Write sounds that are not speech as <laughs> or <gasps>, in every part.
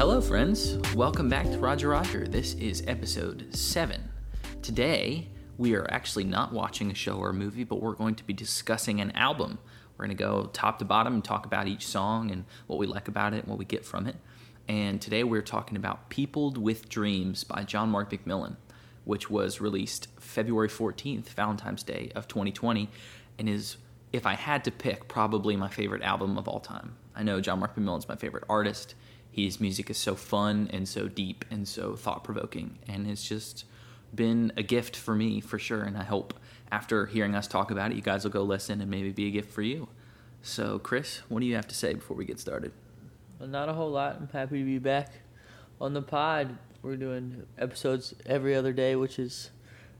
Hello, friends. Welcome back to Roger Roger. This is episode 7. Today, we are actually not watching a show or a movie, but we're going to be discussing an album. We're going to go top to bottom and talk about each song and what we like about it and what we get from it. And today, we're talking about Peopled with Dreams by John Mark McMillan, which was released February 14th, Valentine's Day of 2020, and is, if I had to pick, probably my favorite album of all time. I know John Mark McMillan's my favorite artist his music is so fun and so deep and so thought provoking, and it's just been a gift for me for sure. And I hope after hearing us talk about it, you guys will go listen and maybe be a gift for you. So, Chris, what do you have to say before we get started? Well, not a whole lot. I'm happy to be back on the pod. We're doing episodes every other day, which is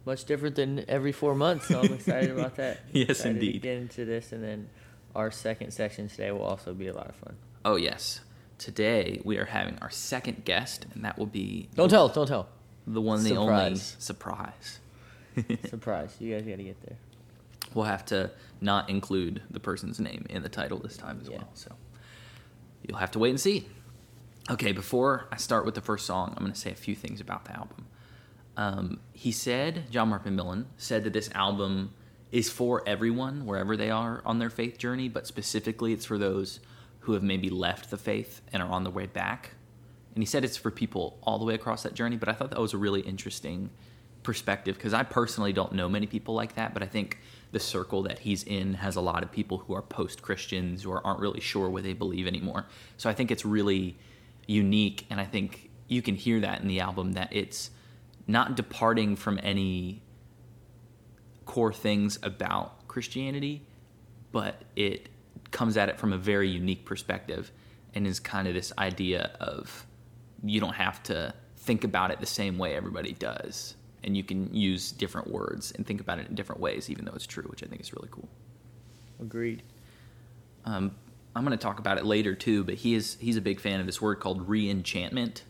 much different than every four months. So I'm excited <laughs> about that. yes, excited indeed. To get into this, and then our second section today will also be a lot of fun. Oh yes, today we are having our second guest, and that will be Don't tell. Don't tell. the one, the only Surprise. surprise. <laughs> Surprise! You guys got to get there. We'll have to not include the person's name in the title this time as Yeah. well. So you'll have to wait and see. Okay, before I start with the first song, I'm going to say a few things about the album. Um, he said, John Mark McMillan said that this album is for everyone, wherever they are on their faith journey, but specifically it's for those who have maybe left the faith and are on the way back. And he said it's for people all the way across that journey, but I thought that was a really interesting perspective because I personally don't know many people like that, but I think the circle that he's in has a lot of people who are post Christians or aren't really sure what they believe anymore. So I think it's really unique, and I think you can hear that in the album that it's not departing from any core things about Christianity, but it comes at it from a very unique perspective and is kind of this idea of you don't have to think about it the same way everybody does. And you can use different words and think about it in different ways, even though it's true, which I think is really cool. Agreed. Um, I'm going to talk about it later too, but he is he's a big fan of this word called re-enchantment,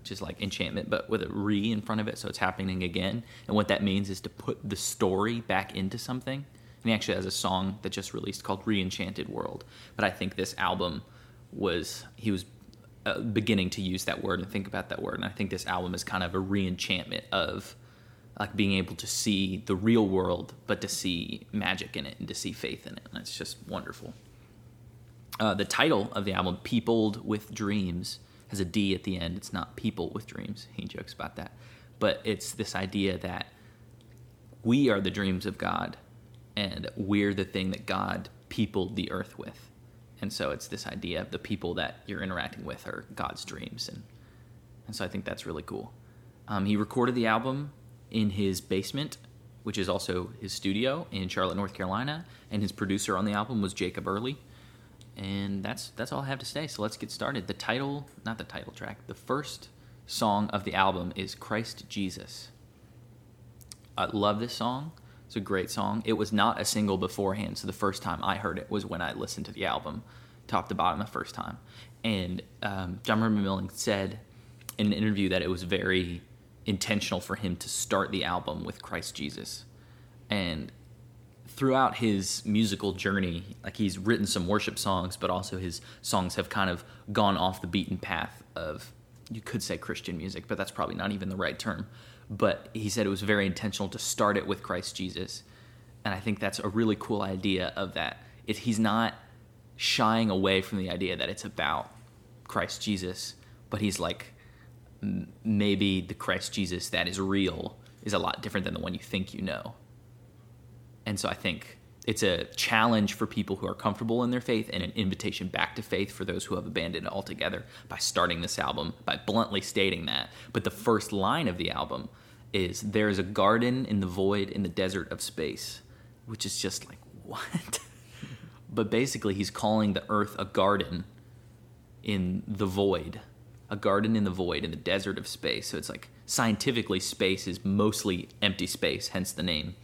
which is like enchantment but with a re in front of it, so it's happening again. And what that means is to put the story back into something. And he actually has a song that just released called "Re-Enchanted World." But I think this album was he was uh, beginning to use that word and think about that word, and I think this album is kind of a re-enchantment of like being able to see the real world, but to see magic in it and to see faith in it. And it's just wonderful. Uh, the title of the album, Peopled with Dreams, has a D at the end. It's not People with Dreams. He jokes about that. But it's this idea that we are the dreams of God and we're the thing that God peopled the earth with. And so it's this idea of the people that you're interacting with are God's dreams. And, and so I think that's really cool. Um, he recorded the album in his basement, which is also his studio in Charlotte, North Carolina. And his producer on the album was Jacob Early and that's that's all I have to say. So let's get started. The title, not the title track, the first song of the album is Christ Jesus. I love this song. It's a great song. It was not a single beforehand, so the first time I heard it was when I listened to the album, top to bottom, the first time. And um, John Mark McMillan said in an interview that it was very intentional for him to start the album with Christ Jesus, and throughout his musical journey, like he's written some worship songs, but also his songs have kind of gone off the beaten path of, you could say Christian music, but that's probably not even the right term. But he said it was very intentional to start it with Christ Jesus. And I think that's a really cool idea of that. It, he's not shying away from the idea that it's about Christ Jesus, but he's like, maybe the Christ Jesus that is real is a lot different than the one you think you know. And so I think it's a challenge for people who are comfortable in their faith and an invitation back to faith for those who have abandoned it altogether by starting this album, by bluntly stating that. But the first line of the album is There is a garden in the void in the desert of space, which is just like, <laughs> what? but basically, he's calling the earth a garden in the void, a garden in the void in the desert of space. So it's like scientifically, space is mostly empty space, hence the name.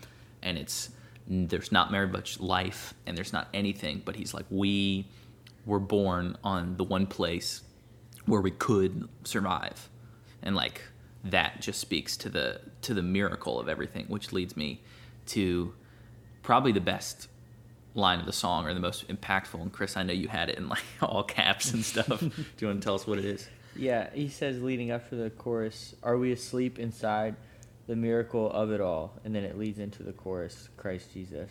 And it's there's not very much life and there's not anything, but he's like, we were born on the one place where we could survive. And like that just speaks to the to the miracle of everything, which leads me to probably the best line of the song or the most impactful. And Chris, I know you had it in like <laughs> all caps and stuff. <laughs> Do you want to tell us what it is? Yeah, he says leading up to the chorus, "Are we asleep inside the miracle of it all?" And then it leads into the chorus, "Christ Jesus."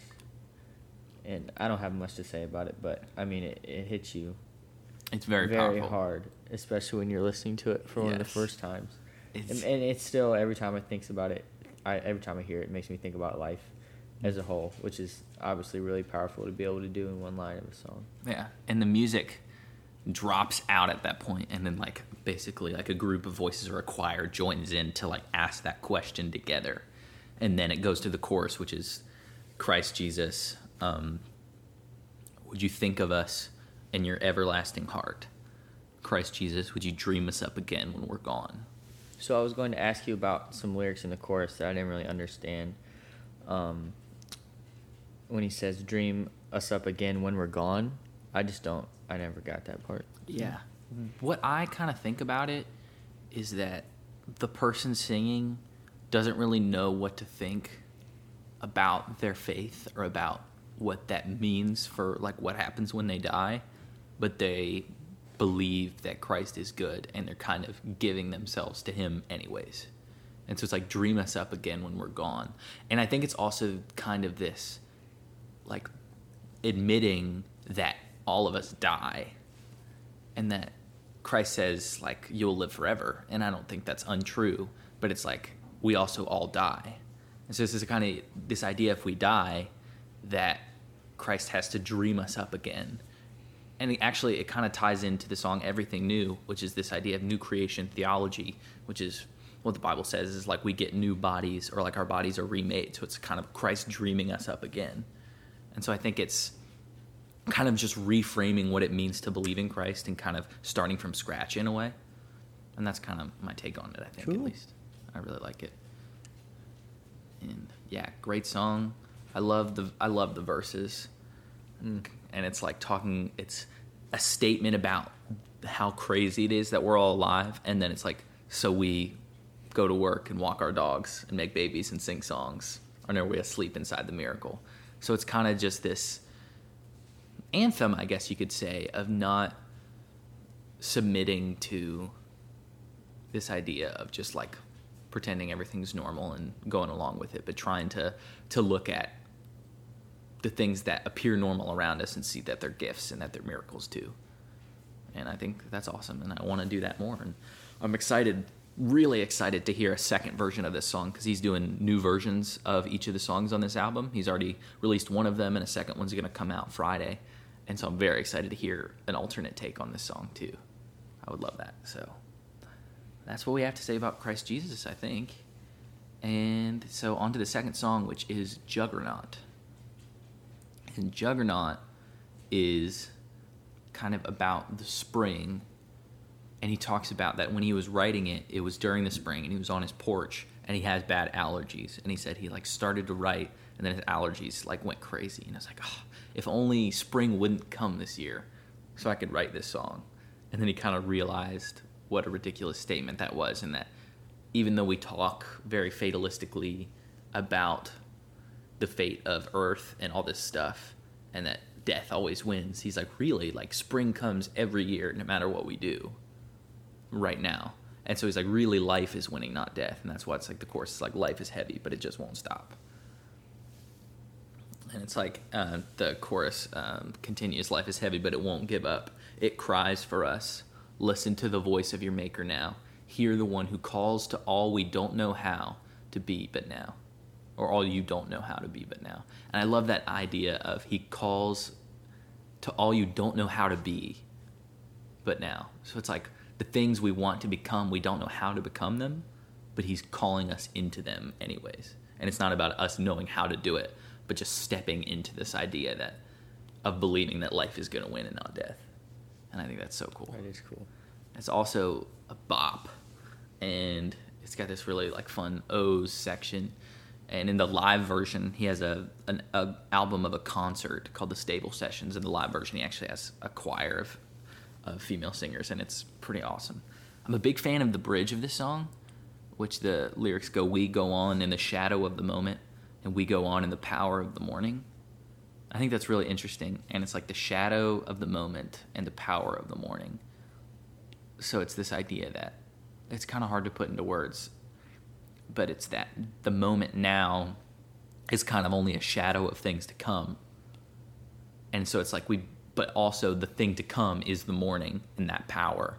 And I don't have much to say about it, but I mean, it, it hits you It's very, very powerful. hard, especially when you're listening to it for one of the first times. It's, and, and it's still every time I think about it, I every time I hear it, it makes me think about life as a whole, which is obviously really powerful to be able to do in one line of a song. yeah, and the music drops out at that point, and then like basically like a group of voices or a choir joins in to like ask that question together, and then it goes to the chorus, which is Christ Jesus. Um, would you think of us in your everlasting heart? Christ Jesus, would you dream us up again when we're gone? So I was going to ask you about some lyrics in the chorus that I didn't really understand. Um, when he says "dream us up again when we're gone," I just don't. I never got that part. Yeah. What I kind of think about it is that the person singing doesn't really know what to think about their faith or about what that means for like what happens when they die, but they believe that Christ is good and they're kind of giving themselves to him anyways. And so it's like dream us up again when we're gone. And I think it's also kind of this like admitting that all of us die and that Christ says like you'll live forever. And I don't think that's untrue but it's like we also all die. And so this is kind of this idea if we die that Christ has to dream us up again. And it actually it kind of ties into the song everything new which is this idea of new creation theology which is what the bible says is like we get new bodies or like our bodies are remade. So it's kind of christ dreaming us up again. And so i think it's kind of just reframing what it means to believe in christ and kind of starting from scratch in a way. And that's kind of my take on it i think at least. I really like it. And yeah great song. I love the i love the verses. And it's like talking it's a statement about how crazy it is that we're all alive. And then it's like so we go to work and walk our dogs and make babies and sing songs. Or are we asleep inside the miracle. So it's kind of just this anthem i guess you could say of not submitting to this idea of just like pretending everything's normal and going along with it but trying to to look at the things that appear normal around us and see that they're gifts and that they're miracles too. And I think that's awesome, and I want to do that more. And I'm excited, really excited to hear a second version of this song because he's doing new versions of each of the songs on this album. He's already released one of them, and a second one's going to come out Friday. And so I'm very excited to hear an alternate take on this song too. I would love that. So that's what we have to say about Christ Jesus, I think. And so on to the second song, which is Juggernaut. And Juggernaut is kind of about the spring. And he talks about that when he was writing it, it was during the spring and he was on his porch and he has bad allergies. And he said he like started to write and then his allergies like went crazy. And I was like, oh, if only spring wouldn't come this year so I could write this song. And then he kind of realized what a ridiculous statement that was and that even though we talk very fatalistically about the fate of Earth and all this stuff, and that death always wins. He's like, really, like spring comes every year, no matter what we do, right now. And so he's like, really, life is winning, not death, and that's why it's like the course is like life is heavy, but it just won't stop. And it's like uh, the chorus um, continues, life is heavy, but it won't give up. It cries for us. Listen to the voice of your Maker now. Hear the one who calls to all we don't know how to be but now or all you don't know how to be but now. And I love that idea of he calls to all you don't know how to be but now. So it's like the things we want to become, we don't know how to become them, but he's calling us into them anyways. And it's not about us knowing how to do it, but just stepping into this idea that of believing that life is going to win and not death. And I think that's so cool. That is cool. It's also a bop, and it's got this really like fun O's section. And in the live version, he has a an a album of a concert called the Stable Sessions. In the live version, he actually has a choir of of female singers, and it's pretty awesome. I'm a big fan of the bridge of this song, which the lyrics go, "We go on in the shadow of the moment, and we go on in the power of the morning." I think that's really interesting, and it's like the shadow of the moment and the power of the morning so it's this idea that it's kind of hard to put into words, but it's that the moment now is kind of only a shadow of things to come. And so it's like we, but also the thing to come is the morning and that power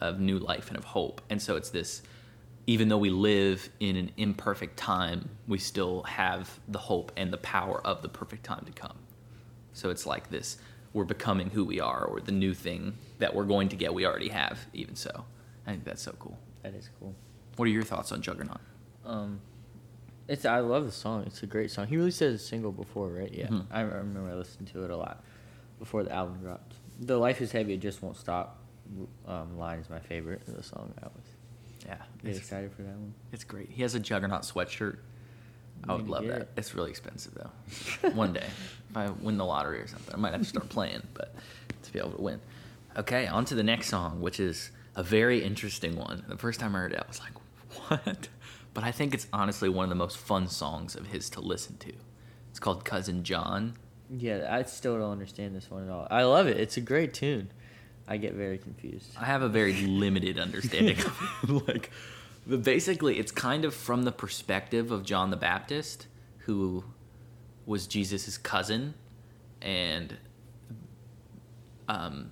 of new life and of hope. And so it's this, even though we live in an imperfect time, we still have the hope and the power of the perfect time to come. So it's like this we're becoming who we are, or the new thing that we're going to get, we already have, even so. I think that's so cool. That is cool. What are your thoughts on Juggernaut? Um, it's I love the song. It's a great song. He released it as a single before, right? Yeah, Mhm. I remember I listened to it a lot before the album dropped. The "Life Is Heavy, It Just Won't Stop" um, line is my favorite of the song. That was Yeah, get excited for that one. it's great. He has a Juggernaut sweatshirt. I would love that. it. It's really expensive though. <laughs> One day, if I win the lottery or something, I might have to start playing, but to be able to win. Okay, on to the next song, which is a very interesting one. The first time I heard it, I was like, "What?" But I think it's honestly one of the most fun songs of his to listen to. It's called Cousin John. Yeah, I still don't understand this one at all. I love it. It's a great tune. I get very confused. I have a very limited understanding of <laughs> it. like, but basically, it's kind of from the perspective of John the Baptist, who was Jesus' cousin, and um,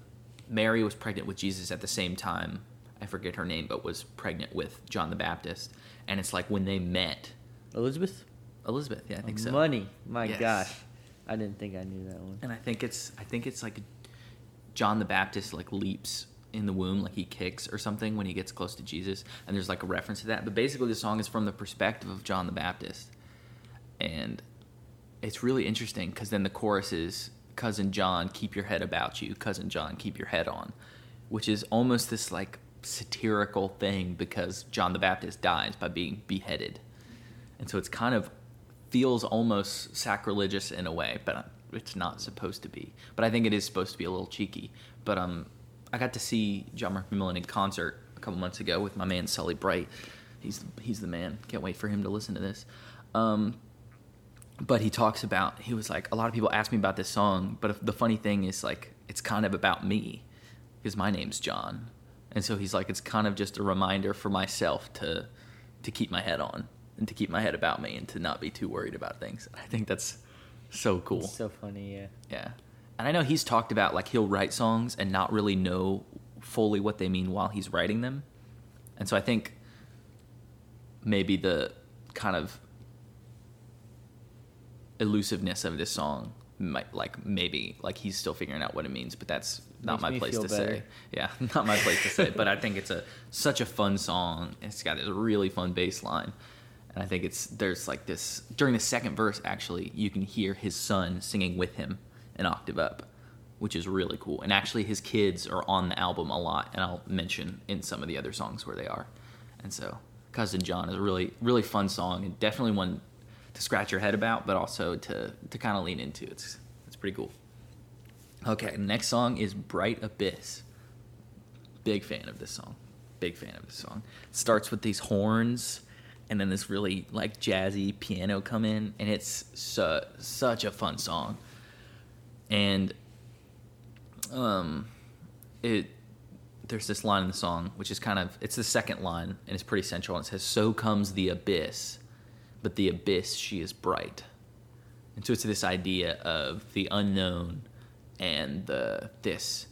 Mary was pregnant with Jesus at the same time. I forget her name, but was pregnant with John the Baptist, and it's like when they met Elizabeth. Elizabeth. Yeah, I think so. Money. My Yes. gosh, I didn't think I knew that one. And I think it's I think it's like John the Baptist like leaps in the womb like he kicks or something when he gets close to Jesus and there's like a reference to that. But basically the song is from the perspective of John the Baptist. And it's really interesting because then the chorus is cousin John keep your head about you. Cousin John keep your head on which is almost this like satirical thing because John the Baptist dies by being beheaded. And so it's kind of feels almost sacrilegious in a way, but it's not supposed to be. But I think it is supposed to be a little cheeky. But um, I got to see John Mark McMillan in concert a couple months ago with my man Sully Bright. He's he's the man. Can't wait for him to listen to this. Um, but he talks about he was like a lot of people ask me about this song, but the funny thing is like it's kind of about me because my name's John, and so he's like it's kind of just a reminder for myself to to keep my head on and to keep my head about me and to not be too worried about things. I think that's so cool. It's so funny, yeah. Yeah. And I know he's talked about like he'll write songs and not really know fully what they mean while he's writing them. And so I think maybe the kind of elusiveness of this song might like maybe like he's still figuring out what it means, but that's not Makes my place to better. say. <laughs> Yeah, not my place to say. But I think it's a such a fun song. It's got this really fun bass line. And I think it's there's like this during the second verse actually you can hear his son singing with him an octave up, which is really cool. And actually his kids are on the album a lot and I'll mention in some of the other songs where they are. And so Cousin John is a really really fun song and definitely one to scratch your head about but also to to kind of lean into. It's it's pretty cool. Okay, next song is Bright Abyss. Big fan of this song. Big fan of this song. Starts with these horns and then this really like jazzy piano come in and it's su- such a fun song. And um it there's this line in the song which is kind of it's the second line and it's pretty central and it says so comes the abyss but the abyss she is bright. And so it's this idea of the unknown and the this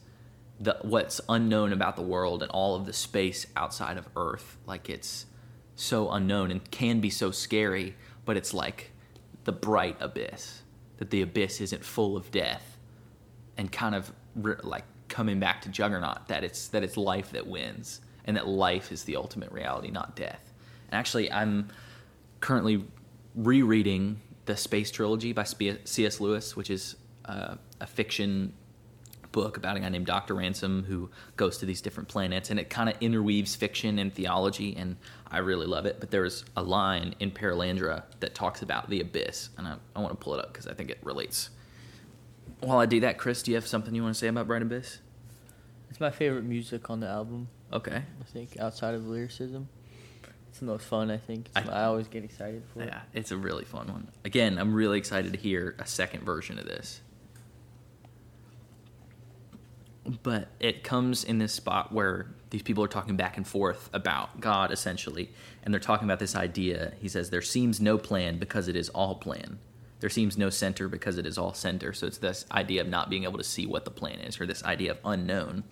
the what's unknown about the world and all of the space outside of Earth. Like it's so unknown and can be so scary, but it's like the bright abyss. That the abyss isn't full of death, and kind of re- like coming back to Juggernaut. That it's that it's life that wins, and that life is the ultimate reality, not death. And actually, I'm currently rereading the Space Trilogy by C.S. Lewis, which is uh, a fiction book about a guy named Dr. Ransom who goes to these different planets, and it kind of interweaves fiction and theology, and I really love it. But there's a line in Perelandra that talks about the abyss, and I, I want to pull it up because I think it relates. While I do that, Chris, do you have something you want to say about Bright Abyss? It's my favorite music on the album. Okay. I think outside of lyricism, it's the most fun. I think I- I, always get excited for it. Yeah, it's a really fun one. Again, I'm really excited to hear a second version of this. But it comes in this spot where these people are talking back and forth about God essentially, and they're talking about this idea. He says, There seems no plan because it is all plan. There seems no center because it is all center. So it's this idea of not being able to see what the plan is, or this idea of unknown.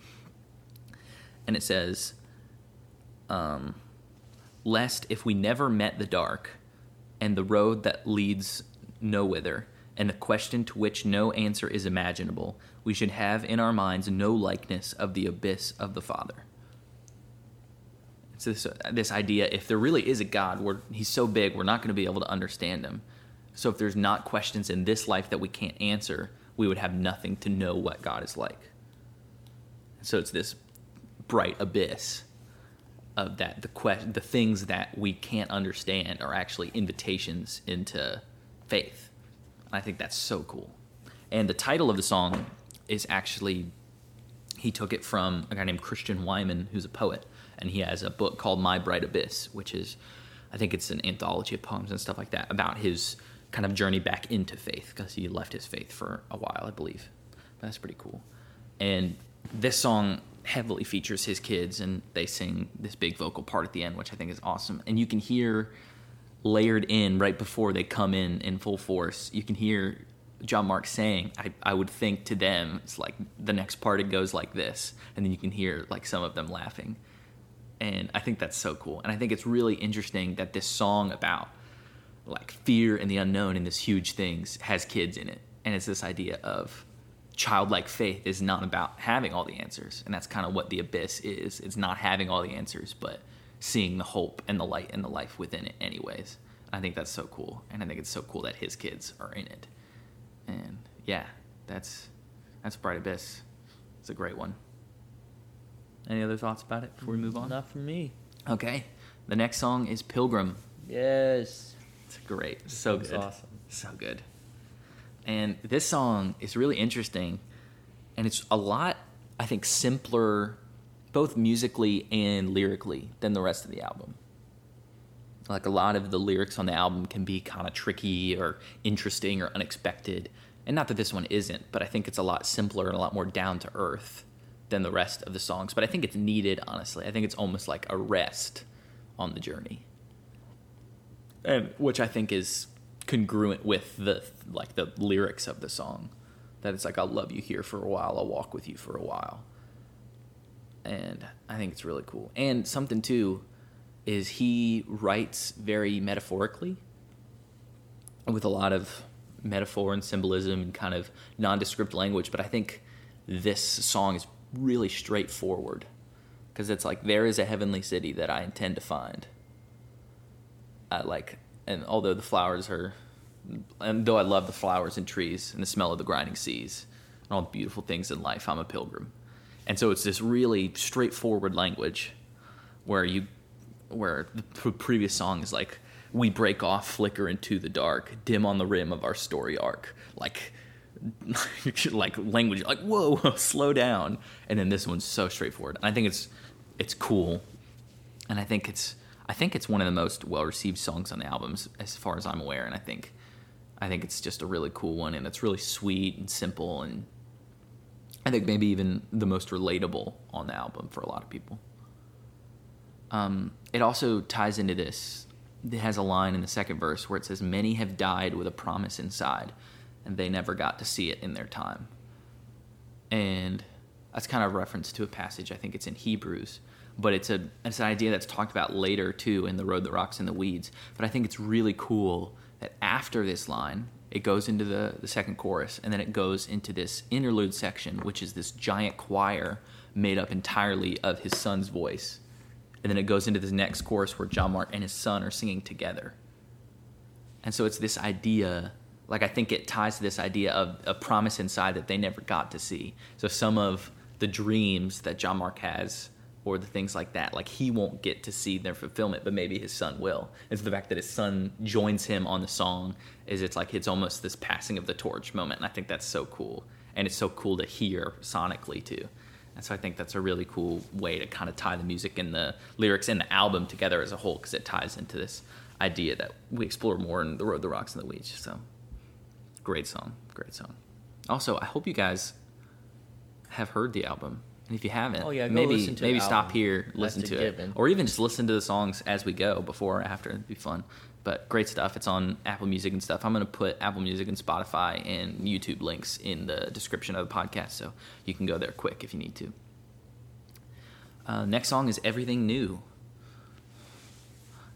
And it says, um, Lest if we never met the dark, and the road that leads nowhither, and the question to which no answer is imaginable, we should have in our minds no likeness of the abyss of the Father. It's this, this idea if there really is a God, we're, he's so big, we're not going to be able to understand him. So if there's not questions in this life that we can't answer, we would have nothing to know what God is like. So it's this bright abyss of that the que- the things that we can't understand are actually invitations into faith. I think that's so cool. And the title of the song is actually he took it from a guy named Christian Wiman, who's a poet, and he has a book called My Bright Abyss, which is I think it's an anthology of poems and stuff like that about his kind of journey back into faith because he left his faith for a while, I believe. That's pretty cool. And this song heavily features his kids, and they sing this big vocal part at the end, which I think is awesome. And you can hear layered in right before they come in in full force, you can hear John Mark saying, I, I would think to them, it's like the next part it goes like this. And then you can hear like some of them laughing. And I think that's so cool. And I think it's really interesting that this song about like fear and the unknown and this huge things has kids in it. And it's this idea of childlike faith is not about having all the answers. And that's kind of what the abyss is. It's not having all the answers, but seeing the hope and the light and the life within it anyways. I think that's so cool. And I think it's so cool that his kids are in it. And yeah, that's that's Bright Abyss. It's a great one. Any other thoughts about it before we move on? Not for me. Okay. The next song is Pilgrim. Yes. It's great. So good. awesome. So good. And this song is really interesting. And it's a lot, I think, simpler, both musically and lyrically, than the rest of the album. Like a lot of the lyrics on the album can be kind of tricky or interesting or unexpected. And not that this one isn't, but I think it's a lot simpler and a lot more down to earth than the rest of the songs. But I think it's needed, honestly. I think it's almost like a rest on the journey and which I think is congruent with the like the lyrics of the song. That it's like I'll love you here for a while, I'll walk with you for a while, and I think it's really cool. And something too is he writes very metaphorically with a lot of metaphor and symbolism and kind of nondescript language. But I think this song is really straightforward because it's like there is a heavenly city that I intend to find. I like, and although the flowers are, and though I love the flowers and trees and the smell of the grinding seas and all the beautiful things in life, I'm a pilgrim. And so it's this really straightforward language where you, where the previous song is like, we break off, flicker into the dark, dim on the rim of our story arc. Like, <laughs> like language, like whoa, whoa, <laughs> slow down. And then this one's so straightforward. And I think it's, it's cool, and I think it's I think it's one of the most well received songs on the albums as far as I'm aware, and I think I think it's just a really cool one, and it's really sweet and simple, and I think maybe even the most relatable on the album for a lot of people. Um, it also ties into this. It has a line in the second verse where it says, "Many have died with a promise inside, and they never got to see it in their time." And that's kind of a reference to a passage. I think it's in Hebrews but it's a it's an idea that's talked about later too in the road that rocks in the weeds but i think it's really cool that after this line it goes into the, the second chorus and then it goes into this interlude section which is this giant choir made up entirely of his son's voice and then it goes into this next chorus where john mark and his son are singing together and so it's this idea like i think it ties to this idea of a promise inside that they never got to see so some of the dreams that john mark has or the things like that. Like he won't get to see their fulfillment, but maybe his son will. It's the fact that his son joins him on the song is it's like it's almost this passing of the torch moment, and I think that's so cool. And it's so cool to hear sonically too. And so I think that's a really cool way to kind of tie the music and the lyrics and the album together as a whole because it ties into this idea that we explore more in The Road, The Rocks, and the Weeds. So great song, great song. Also, I hope you guys have heard the album And if you haven't, Oh, yeah, maybe maybe stop here, listen a to given. it, or even just listen to the songs as we go, before or after. It'd be fun. But great stuff. It's on Apple Music and stuff. I'm gonna put Apple Music and Spotify and YouTube links in the description of the podcast, so you can go there quick if you need to. Uh, next song is "Everything New."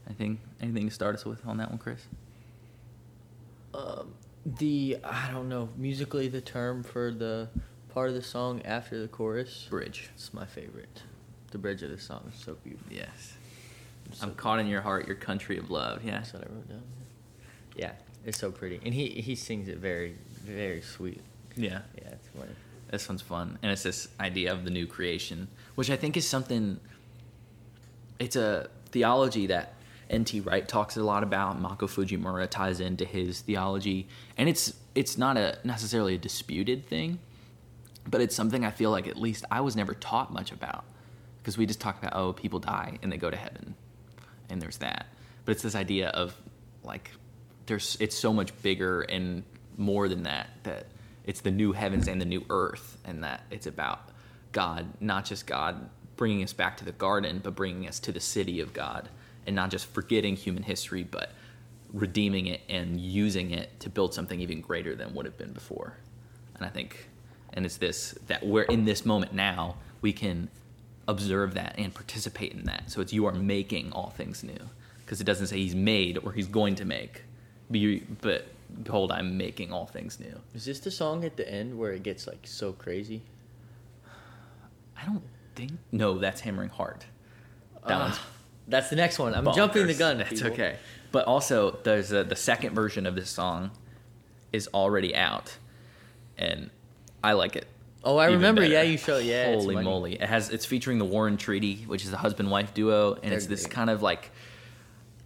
Anything anything to start us with on that one, Chris? Um, the I don't know musically the term for the part of the song after the chorus. Bridge. It's my favorite. The bridge of the song is so beautiful. Yes. So I'm caught in your heart, your country of love. Yeah. That's what I wrote down. Yeah, it's so pretty, and he he sings it very very sweet. Yeah. Yeah, it's funny. This one's fun, and it's this idea of the new creation, which I think is something. It's a theology that N.T. Wright talks a lot about. Mako Fujimura ties into his theology, and it's it's not a necessarily a disputed thing, but it's something I feel like at least I was never taught much about, because we just talk about oh people die and they go to heaven, and there's that, but it's this idea of like there's it's so much bigger and more than that that it's the new heavens and the new earth and that it's about god not just god bringing us back to the garden but bringing us to the city of god and not just forgetting human history but redeeming it and using it to build something even greater than would have been before. And i think and it's this that we're in this moment now we can observe that and participate in that. So it's you are making all things new. Because it doesn't say he's made or he's going to make be, but behold i'm making all things new. Is this the song at the end where it gets like so crazy? i don't think no that's hammering heart. That Ah, one's That's the next one. I'm jumping the gun. that's people. okay but also there's a, the second version of this song is already out and i like it Oh, I remember. better. Yeah, you showed. Yeah, it's holy moly it has it's featuring the War and Treaty which is a husband wife duo and They're it's this kind of like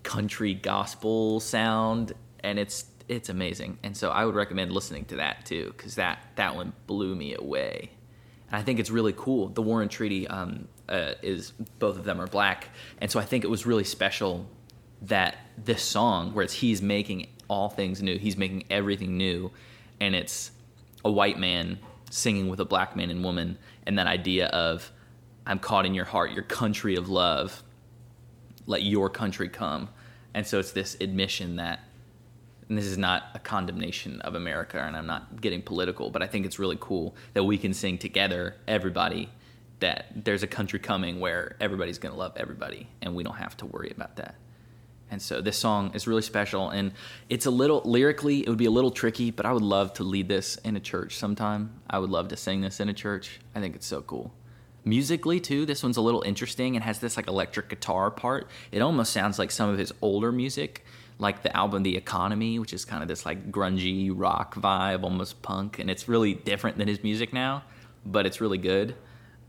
country gospel sound and it's it's amazing and so i would recommend listening to that too because that that one blew me away and i think it's really cool the War and Treaty um, uh, is both of them are black and so i think it was really special that this song where it's he's making all things new he's making everything new and it's a white man singing with a black man and woman and that idea of i'm caught in your heart your country of love let your country come. And so it's this admission that, and this is not a condemnation of America, and I'm not getting political, but I think it's really cool that we can sing together, everybody, that there's a country coming where everybody's going to love everybody, and we don't have to worry about that. And so this song is really special, and it's a little lyrically, it would be a little tricky, but I would love to lead this in a church sometime. I would love to sing this in a church. I think it's so cool musically too this one's a little interesting and has this like electric guitar part it almost sounds like some of his older music like the album the economy which is kind of this like grungy rock vibe almost punk and it's really different than his music now but it's really good.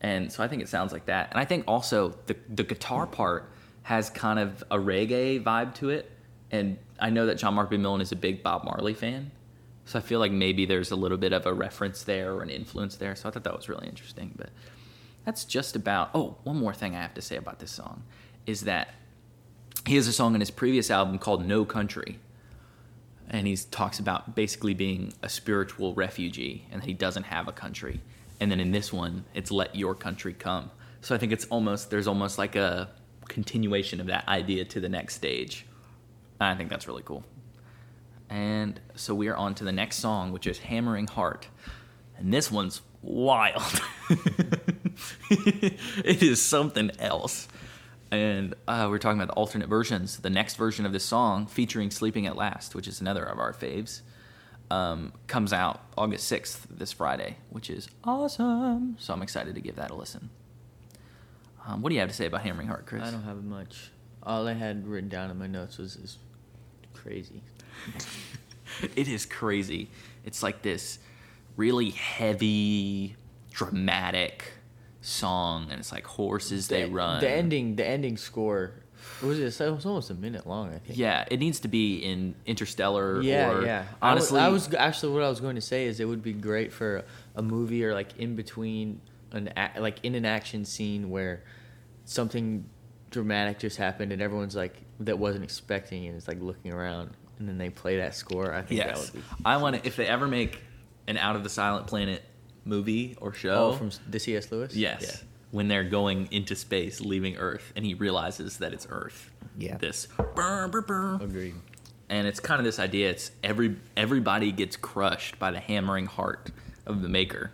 And so i think it sounds like that. And i think also the, the guitar part has kind of a reggae vibe to it. And i know that John Mark McMillan is a big bob marley fan so i feel like maybe there's a little bit of a reference there or an influence there. So i thought that was really interesting. But that's just about oh one more thing i have to say about this song is that he has a song in his previous album called no country and he talks about basically being a spiritual refugee and that he doesn't have a country. And then in this one it's let your country come. So i think it's almost there's almost like a continuation of that idea to the next stage. And i think that's really cool. And so we are on to the next song which is hammering heart. And this one's wild. <laughs> It is something else and uh, we're talking about the alternate versions. The next version of this song, featuring "Sleeping at Last," which is another of our faves, um, comes out August sixth, this Friday, which is awesome. So I'm excited to give that a listen. Um, what do you have to say about Hammering Heart, Chris? I don't have much. All I had written down in my notes was is crazy. <laughs> it is crazy. It's like this really heavy, dramatic song, and it's like horses they run. The ending, the ending score. Was it? It was almost a minute long. I think. Yeah, it needs to be in Interstellar. Yeah, or, yeah. I wa- Honestly, I was, actually what I was going to say is it would be great for a movie or like in between an like in an action scene where something dramatic just happened and everyone's like that wasn't expecting and it's like looking around and then they play that score. I think that Yes, would be. I want to. If they ever make an Out of the Silent Planet movie or show. Oh, from the C.S. Lewis. yes, when they're going into space, leaving Earth, and he realizes that it's Earth. Yeah. This burr, burr, burr. Agreed. and it's kind of this idea. It's every everybody gets crushed by the hammering heart of the Maker.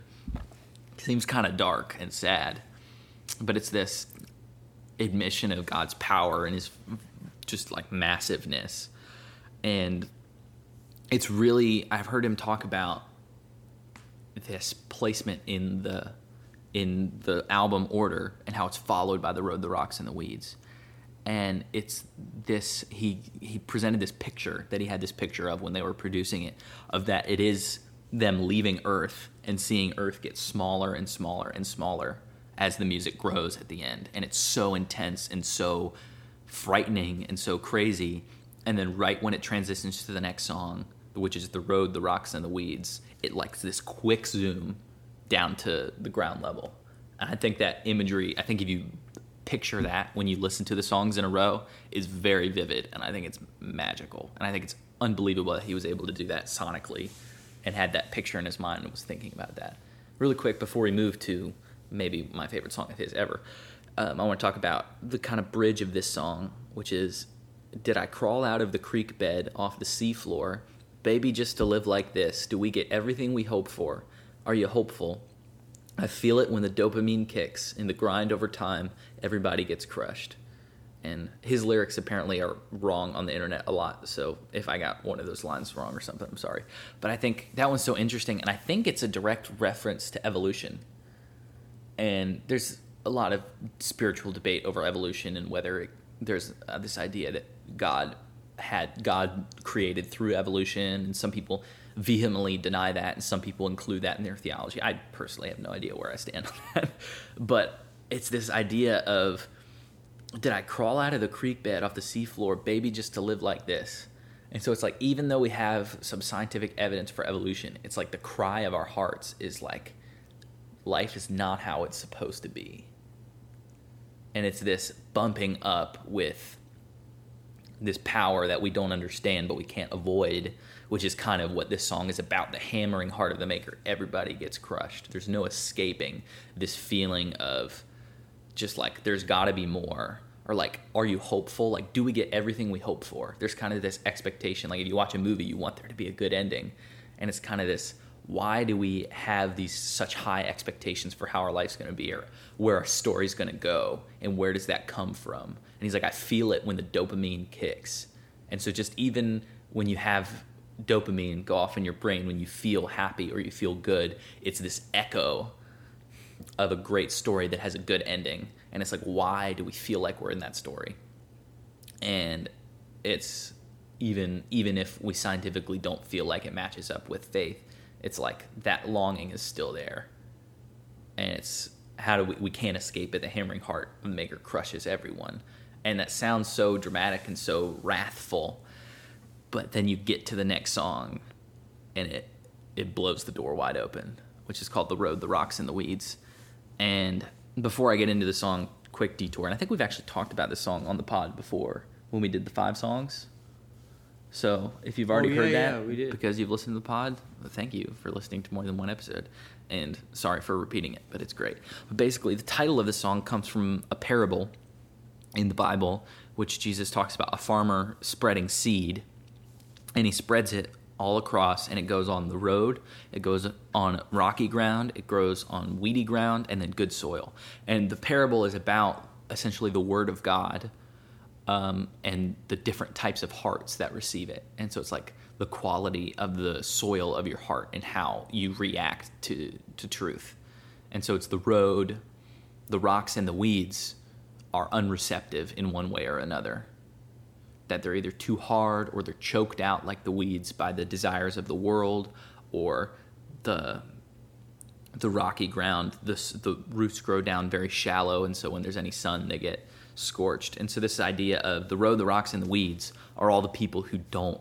seems kind of dark and sad, but it's this admission of God's power and His just like massiveness, and it's really I've heard him talk about this placement in the in the album order and how it's followed by the road the rocks and the weeds. And it's this he he presented this picture that he had this picture of when they were producing it of that it is them leaving earth and seeing earth get smaller and smaller and smaller as the music grows at the end. And it's so intense and so frightening and so crazy. And then right when it transitions to the next song which is the road the rocks and the weeds it likes this quick zoom down to the ground level. And i think that imagery i think if you picture that when you listen to the songs in a row is very vivid and i think it's magical. And i think it's unbelievable that he was able to do that sonically and had that picture in his mind and was thinking about that. Really quick before we move to maybe my favorite song of his ever um, i want to talk about the kind of bridge of this song which is did i crawl out of the creek bed off the seafloor baby just to live like this do we get everything we hope for are you hopeful I feel it when the dopamine kicks. In the grind over time, everybody gets crushed. And his lyrics apparently are wrong on the internet a lot. So if I got one of those lines wrong or something, I'm sorry. But I think that one's so interesting. And I think it's a direct reference to evolution. And there's a lot of spiritual debate over evolution and whether it, there's uh, this idea that God had God created through evolution. And some people vehemently deny that, and some people include that in their theology. I personally have no idea where I stand <laughs> on that. But it's this idea of did I crawl out of the creek bed off the seafloor, baby, just to live like this? And so it's like, even though we have some scientific evidence for evolution, it's like the cry of our hearts is like, life is not how it's supposed to be. And it's this bumping up with this power that we don't understand but we can't avoid which is kind of what this song is about the hammering heart of the maker. Everybody gets crushed. There's no escaping this feeling of just like there's got to be more. Or like are you hopeful? Like do we get everything we hope for? There's kind of this expectation like if you watch a movie you want there to be a good ending. And it's kind of this why do we have these such high expectations for how our life's going to be or where our story's going to go? And where does that come from he's like i feel it when the dopamine kicks. And so just even when you have dopamine go off in your brain when you feel happy or you feel good it's this echo of a great story that has a good ending. And it's like why do we feel like we're in that story? And it's even even if we scientifically don't feel like it matches up with faith it's like that longing is still there. And it's how do we we can't escape it. The hammering heart of the maker crushes everyone and that sounds so dramatic and so wrathful but then you get to the next song and it it blows the door wide open which is called the road the rocks and the weeds. And before i get into the song quick detour and i think we've actually talked about this song on the pod before when we did the five songs. So if you've already Oh, yeah, heard that yeah, because you've listened to the pod well, thank you for listening to more than one episode. And sorry for repeating it but it's great. But basically the title of the song comes from a parable in the bible which jesus talks about a farmer spreading seed and he spreads it all across and it goes on the road it goes on rocky ground it grows on weedy ground and then good soil. And the parable is about essentially the word of god um, and the different types of hearts that receive it. And so it's like the quality of the soil of your heart and how you react to to truth. And so it's the road the rocks and the weeds are unreceptive in one way or another. That they're either too hard or they're choked out like the weeds by the desires of the world or the the rocky ground the, the roots grow down very shallow and so when there's any sun they get scorched. And so this idea of the road the rocks and the weeds are all the people who don't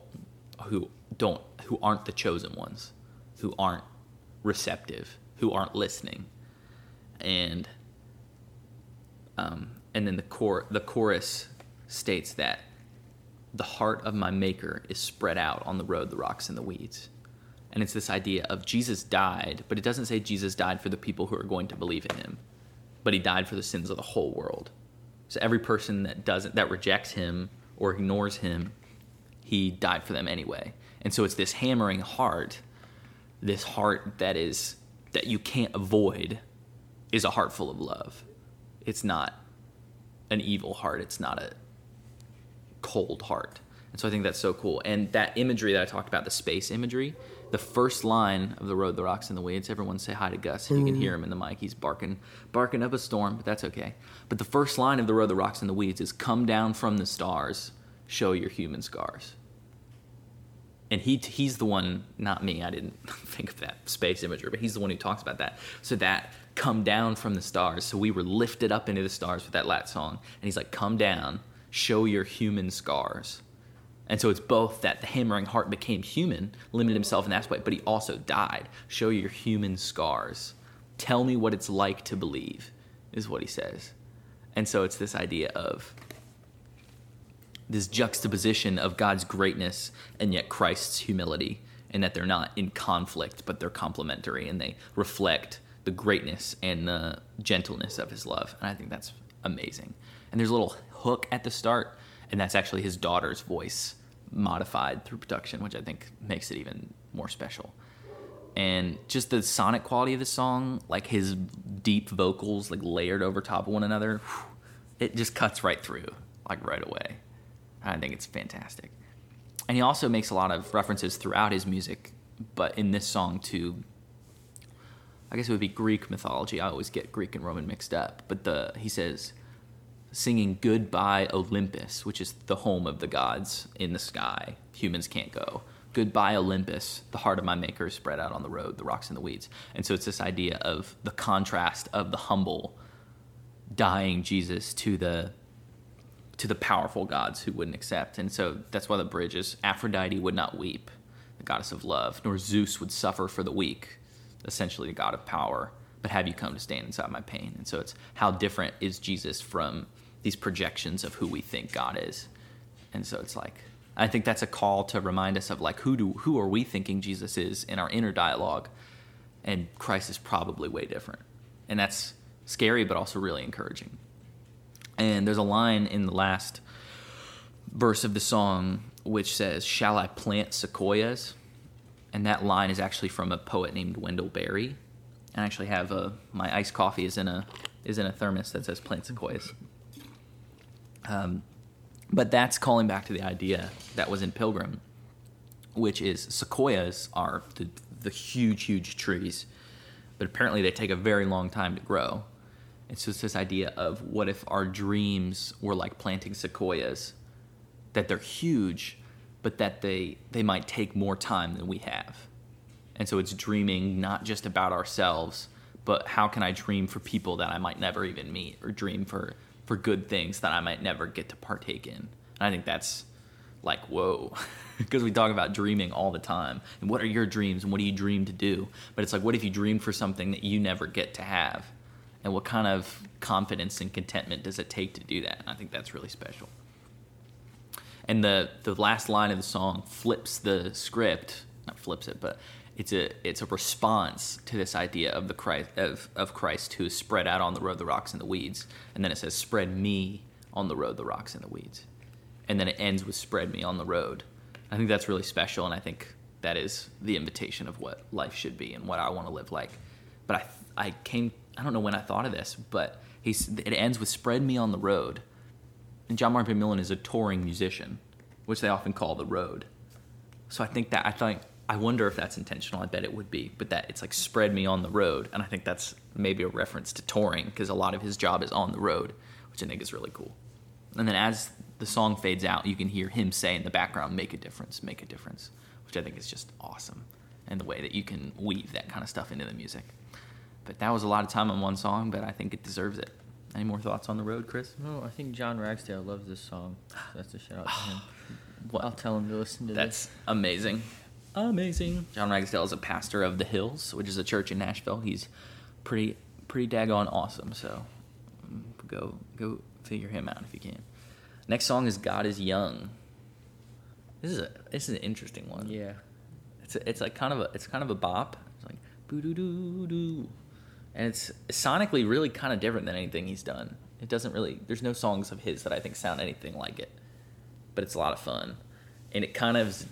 who don't who aren't the chosen ones who aren't receptive who aren't listening. And um, and then the core the chorus states that the heart of my maker is spread out on the road the rocks and the weeds And it's this idea of Jesus died, but it doesn't say Jesus died for the people who are going to believe in him, but he died for the sins of the whole world. So every person that doesn't that rejects him or ignores him, he died for them anyway. And so it's this hammering heart, this heart that is that you can't avoid is a heart full of love. It's not an evil heart. It's not a cold heart. And so I think that's so cool. And that imagery that I talked about, the space imagery, the first line of the road, the rocks, and the weeds. Everyone say hi to Gus. If you can mm-hmm. hear him in the mic, he's barking, barking up a storm, but that's okay. But the first line of the road, the rocks, and the weeds is "Come down from the stars, show your human scars." And he he's the one, not me. I didn't <laughs> think of that space imagery, but he's the one who talks about that. So that come down from the stars. So we were lifted up into the stars with that lat song, and he's like, "Come down, show your human scars." And so it's both that the hammering heart became human, limited himself in that way, but he also died. Show your human scars. Tell me what it's like to believe, is what he says. And so it's this idea of this juxtaposition of God's greatness and yet Christ's humility, and that they're not in conflict, but they're complementary, and they reflect the greatness and the gentleness of his love. And I think that's amazing. And there's a little hook at the start and that's actually his daughter's voice modified through production, which I think makes it even more special. And just the sonic quality of the song, like his deep vocals, like layered over top of one another, it just cuts right through, like right away. I think it's fantastic. And he also makes a lot of references throughout his music, but in this song to, I guess it would be Greek mythology. I always get Greek and Roman mixed up, but the he says singing Goodbye Olympus, which is the home of the gods in the sky. Humans can't go. Goodbye Olympus, the heart of my maker is spread out on the road, the rocks and the weeds. And so it's this idea of the contrast of the humble dying Jesus to the to the powerful gods who wouldn't accept. And so that's why the bridge is Aphrodite would not weep, the goddess of love, nor Zeus would suffer for the weak, essentially the god of power, but have you come to stand inside my pain. And so it's how different is Jesus from these projections of who we think God is. And so it's like I think that's a call to remind us of like who do who are we thinking Jesus is in our inner dialogue and Christ is probably way different. And that's scary but also really encouraging. And there's a line in the last verse of the song which says, "Shall I plant sequoias?" And that line is actually from a poet named Wendell Berry. And I actually have a my iced coffee is in a is in a thermos that says plant sequoias. Um, but that's calling back to the idea that was in Pilgrim, which is sequoias are the, the huge, huge trees, but apparently they take a very long time to grow. It's just this idea of what if our dreams were like planting sequoias, that they're huge, but that they, they might take more time than we have. And so it's dreaming not just about ourselves, but how can I dream for people that I might never even meet, or dream for for good things that I might never get to partake in. And I think that's like, whoa, <laughs> because we talk about dreaming all the time. And what are your dreams and what do you dream to do? But it's like, what if you dream for something that you never get to have? And what kind of confidence and contentment does it take to do that? And I think that's really special. And the, the last line of the song flips the script, not flips it, but it's a it's a response to this idea of the Christ of, of Christ who is spread out on the road, the rocks and the weeds, and then it says, "Spread me on the road, the rocks and the weeds," and then it ends with "Spread me on the road." I think that's really special, and I think that is the invitation of what life should be and what I want to live like. But I I came I don't know when I thought of this, but it ends with "Spread me on the road," and John Mark McMillan is a touring musician, which they often call the road. So I think that I think I wonder if that's intentional. I bet it would be, but that it's like spread me on the road, and I think that's maybe a reference to touring because a lot of his job is on the road, which I think is really cool. And then as the song fades out, you can hear him say in the background, "Make a difference, make a difference," which I think is just awesome, and the way that you can weave that kind of stuff into the music. But that was a lot of time on one song, but I think it deserves it. Any more thoughts on the road, Chris? No, I think John Ragsdale loves this song. So that's a shout out to him. <sighs> Well, I'll tell him to listen to that. That's this. amazing. Amazing. John Ragsdale is a pastor of the Hills, which is a church in Nashville. He's pretty pretty daggone awesome. So go go figure him out if you can. Next song is God is Young. This is a this is an interesting one. Yeah. It's It's it's like kind of a it's kind of a bop. It's like boo doo doo doo, and it's sonically really kind of different than anything he's done. It doesn't really. There's no songs of his that I think sound anything like it, but it's a lot of fun, and it kind of is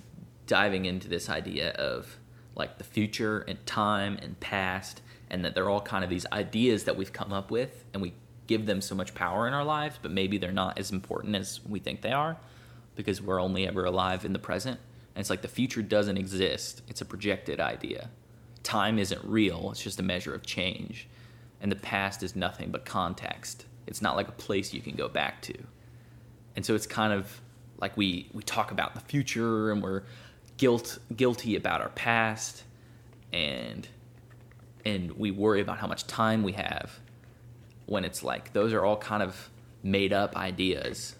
diving into this idea of like the future and time and past, and that they're all kind of these ideas that we've come up with, and we give them so much power in our lives, but maybe they're not as important as we think they are, because we're only ever alive in the present. And it's like the future doesn't exist; it's a projected idea. Time isn't real; it's just a measure of change, and the past is nothing but context. It's not like a place you can go back to. And so it's kind of like we we talk about the future and we're guilt guilty about our past and and we worry about how much time we have when it's like those are all kind of made up ideas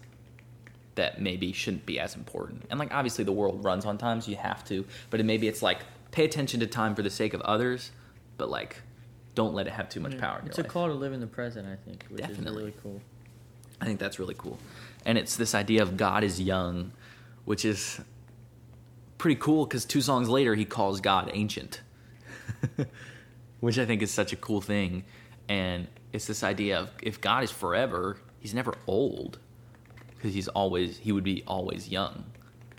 that maybe shouldn't be as important. And like obviously the world runs on time so you have to, but it, maybe it's like pay attention to time for the sake of others, but like don't let it have too much power in It's a life. call to live in the present, I think, which Definitely. is really cool. I think that's really cool. And it's this idea of God is young, which is pretty cool because two songs later he calls God ancient, <laughs> which I think is such a cool thing. And it's this idea of if God is forever, he's never old because he's always, he would be always young.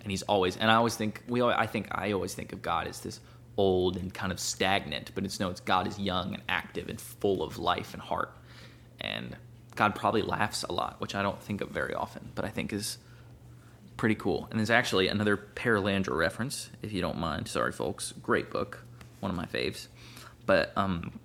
And he's always, and I always think, we, al- I think, I always think of God as this old and kind of stagnant, but it's no, it's God is young and active and full of life and heart and God probably laughs a lot, which I don't think of very often, but I think is pretty cool. And there's actually another Perelandra reference, if you don't mind. Sorry, folks. Great book, one of my faves. But um,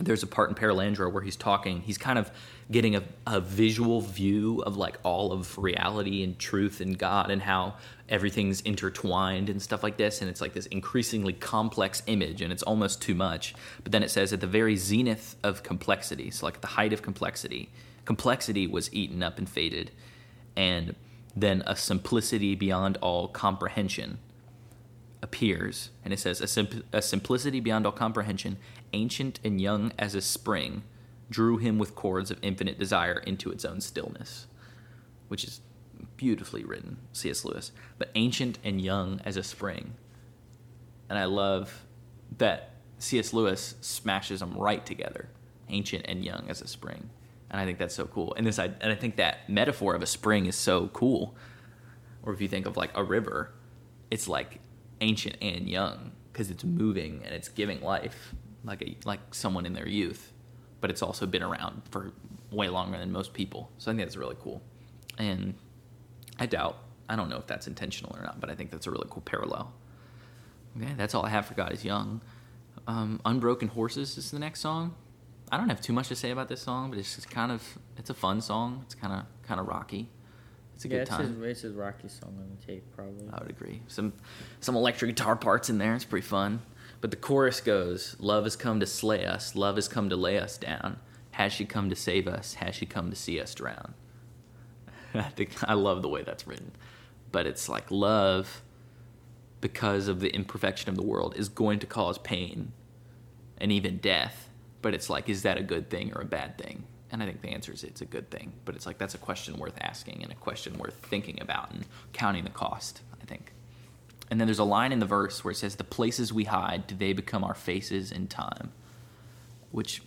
there's a part in Perelandra where he's talking. He's kind of getting a, a visual view of like all of reality and truth and God and how everything's intertwined and stuff like this. And it's like this increasingly complex image, and it's almost too much. But then it says at the very zenith of complexity, so like at the height of complexity, complexity was eaten up and faded, and then a simplicity beyond all comprehension appears, and it says, a, a simplicity beyond all comprehension, ancient and young as a spring, drew him with chords of infinite desire into its own stillness, which is beautifully written, C.S. Lewis. But ancient and young as a spring. And I love that C.S. Lewis smashes them right together, ancient and young as a spring. And I think that's so cool. And this, I, and I think that metaphor of a spring is so cool. Or if you think of like a river, it's like ancient and young because it's moving and it's giving life like a like someone in their youth, but it's also been around for way longer than most people. So I think that's really cool. And I doubt I don't know if that's intentional or not, but I think that's a really cool parallel. Okay, that's all I have for God is Young. Um, Unbroken Horses is the next song. I don't have too much to say about this song, but it's just kind of it's a fun song. It's kind of kind of rocky. It's a yeah, good it's time. his, it's his Rocky song on the tape, probably. I would agree. Some some electric guitar parts in there. It's pretty fun. But the chorus goes, "Love has come to slay us. Love has come to lay us down. Has she come to save us? Has she come to see us drown?" <laughs> I think I love the way that's written. But it's like love, because of the imperfection of the world, is going to cause pain, and even death. But it's like, is that a good thing or a bad thing? And I think the answer is it's a good thing. But it's like that's a question worth asking and a question worth thinking about and counting the cost. I think. And then there's a line in the verse where it says, "The places we hide, do they become our faces in time?" Which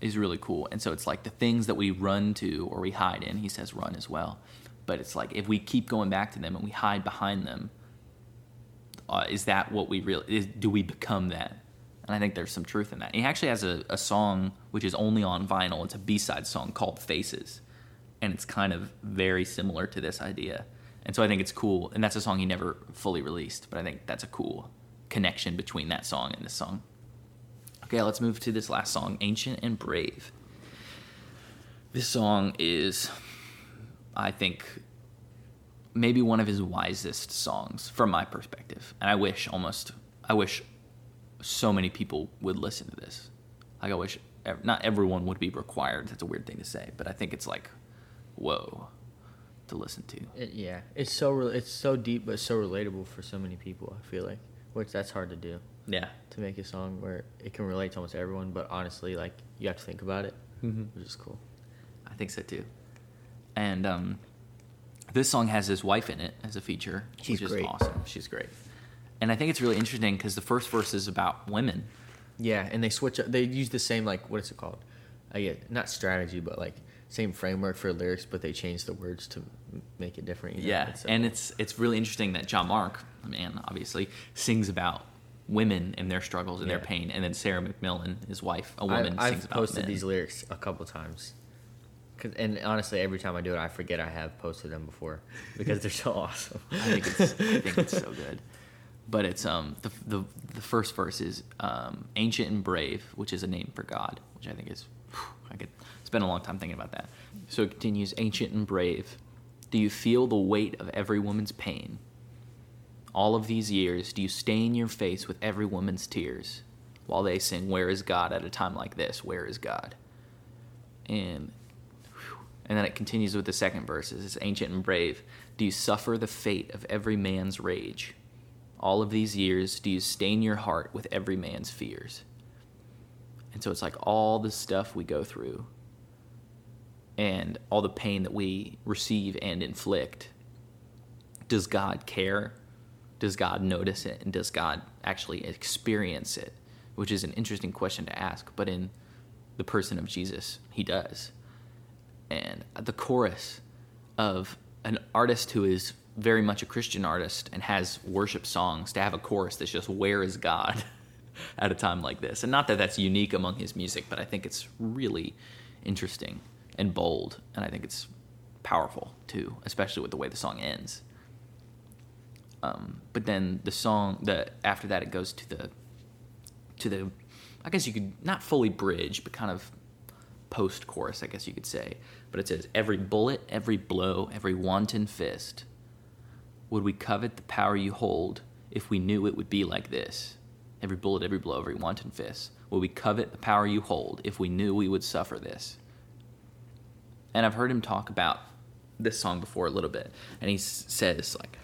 is really cool. And so it's like the things that we run to or we hide in. He says run as well. But it's like if we keep going back to them and we hide behind them, uh, is that what we really is? Do we become that? And I think there's some truth in that. He actually has a, a song which is only on vinyl. It's a B-side song called Faces, and it's kind of very similar to this idea. And so I think it's cool. And that's a song he never fully released, but I think that's a cool connection between that song and this song. Okay, let's move to this last song, Ancient and Brave. This song is, I think, maybe one of his wisest songs from my perspective. And I wish almost, I wish so many people would listen to this. Like, I wish, ev- not everyone would be required. That's a weird thing to say, but I think it's like, whoa, to listen to. It, yeah, it's so re- it's so deep, but so relatable for so many people. I feel like, which that's hard to do Yeah. to make a song where it can relate to almost everyone. But honestly, like you have to think about it, Mhm. which is cool. I think so too. And um, this song has his wife in it as a feature, She's which is great. awesome. She's great. And I think it's really interesting because the first verse is about women. Yeah, and they switch. up They use the same like what is it called? I get not strategy, but like same framework for lyrics, but they change the words to make it different. you know? Yeah, It's, uh, and it's it's really interesting that John Mark, a man, obviously, sings about women and their struggles and their pain, and then Sarah McMillan, his wife, a woman, I've sings about posted men. these lyrics a couple times. and honestly, every time I do it, I forget I have posted them before because they're so <laughs> awesome. I think it's I think it's so good. But it's um the the, the first verse is um, ancient and brave, which is a name for God, which I think is I could spend a long time thinking about that. So it continues ancient and brave. Do you feel the weight of every woman's pain? All of these years, do you stain your face with every woman's tears while they sing "Where is God?" at a time like this? Where is God? And and then it continues with the second verse. It's ancient and brave. Do you suffer the fate of every man's rage? All of these years, do you stain your heart with every man's fears? And so it's like all the stuff we go through and all the pain that we receive and inflict. Does God care? Does God notice it? And does God actually experience it? Which is an interesting question to ask. But in the person of Jesus, he does and the chorus of an artist who is very much a Christian artist and has worship songs to have a chorus that's just where is God <laughs> at a time like this. And not that that's unique among his music, but I think it's really interesting and bold and I think it's powerful too, especially with the way the song ends. Um, but then the song the after that it goes to the to the I guess you could not fully bridge, but kind of post chorus, I guess you could say. But it says, Every bullet, every blow, every wanton fist. Would we covet the power you hold if we knew it would be like this? Every bullet, every blow, every wanton fist. Would we covet the power you hold if we knew we would suffer this? And I've heard him talk about this song before a little bit. And he says, like,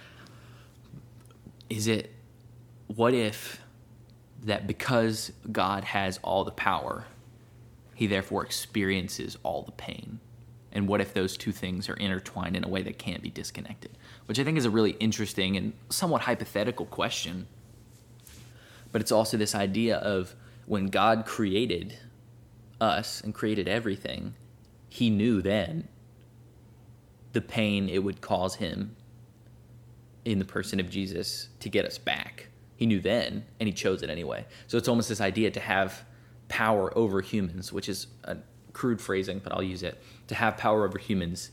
is it, what if that because God has all the power, he therefore experiences all the pain. And what if those two things are intertwined in a way that can't be disconnected? Which I think is a really interesting and somewhat hypothetical question. But it's also this idea of when God created us and created everything, he knew then the pain it would cause him in the person of Jesus to get us back. He knew then, and he chose it anyway. So it's almost this idea to have power over humans, which is a crude phrasing, but I'll use it to have power over humans,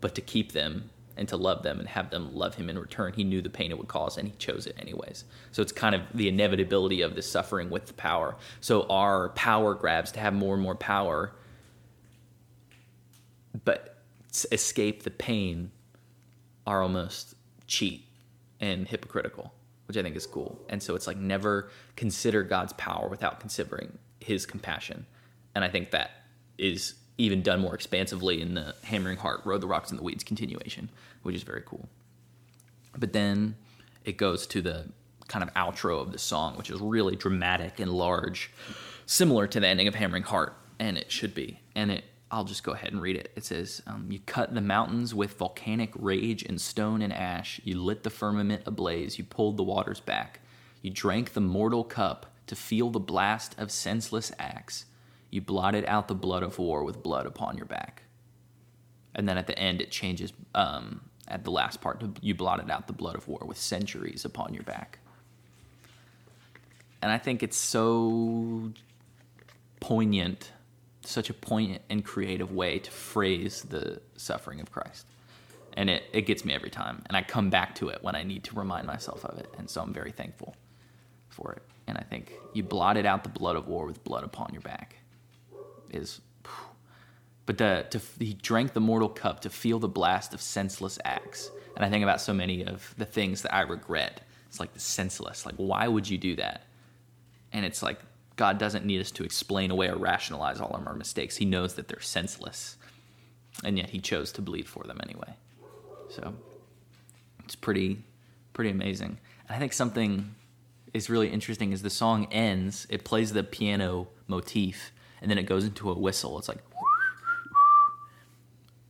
but to keep them and to love them and have them love him in return. He knew the pain it would cause, and he chose it anyways. So it's kind of the inevitability of the suffering with the power. So our power grabs to have more and more power, but escape the pain are almost cheat and hypocritical, which I think is cool. And so it's like never consider God's power without considering his compassion. And I think that is even done more expansively in the Hammering Heart, Road the Rocks and the Weeds continuation, which is very cool. But then it goes to the kind of outro of the song, which is really dramatic and large, similar to the ending of Hammering Heart, and it should be. And it, I'll just go ahead and read it. It says, um, "You cut the mountains with volcanic rage and stone and ash. You lit the firmament ablaze. You pulled the waters back. You drank the mortal cup to feel the blast of senseless axe. You blotted out the blood of war with blood upon your back." And then at the end, it changes. Um, at the last part, to, you blotted out the blood of war with centuries upon your back. And I think it's so poignant, such a poignant and creative way to phrase the suffering of Christ. And it, it gets me every time. And I come back to it when I need to remind myself of it. And so I'm very thankful for it. And I think you blotted out the blood of war with blood upon your back is but the, to, he drank the mortal cup to feel the blast of senseless acts. And I think about so many of the things that I regret. It's like the senseless. Like, why would you do that? And it's like God doesn't need us to explain away or rationalize all of our mistakes. He knows that they're senseless, and yet He chose to bleed for them anyway. So it's pretty, pretty amazing. And I think something is really interesting is the song ends. It plays the piano motif, and then it goes into a whistle. It's like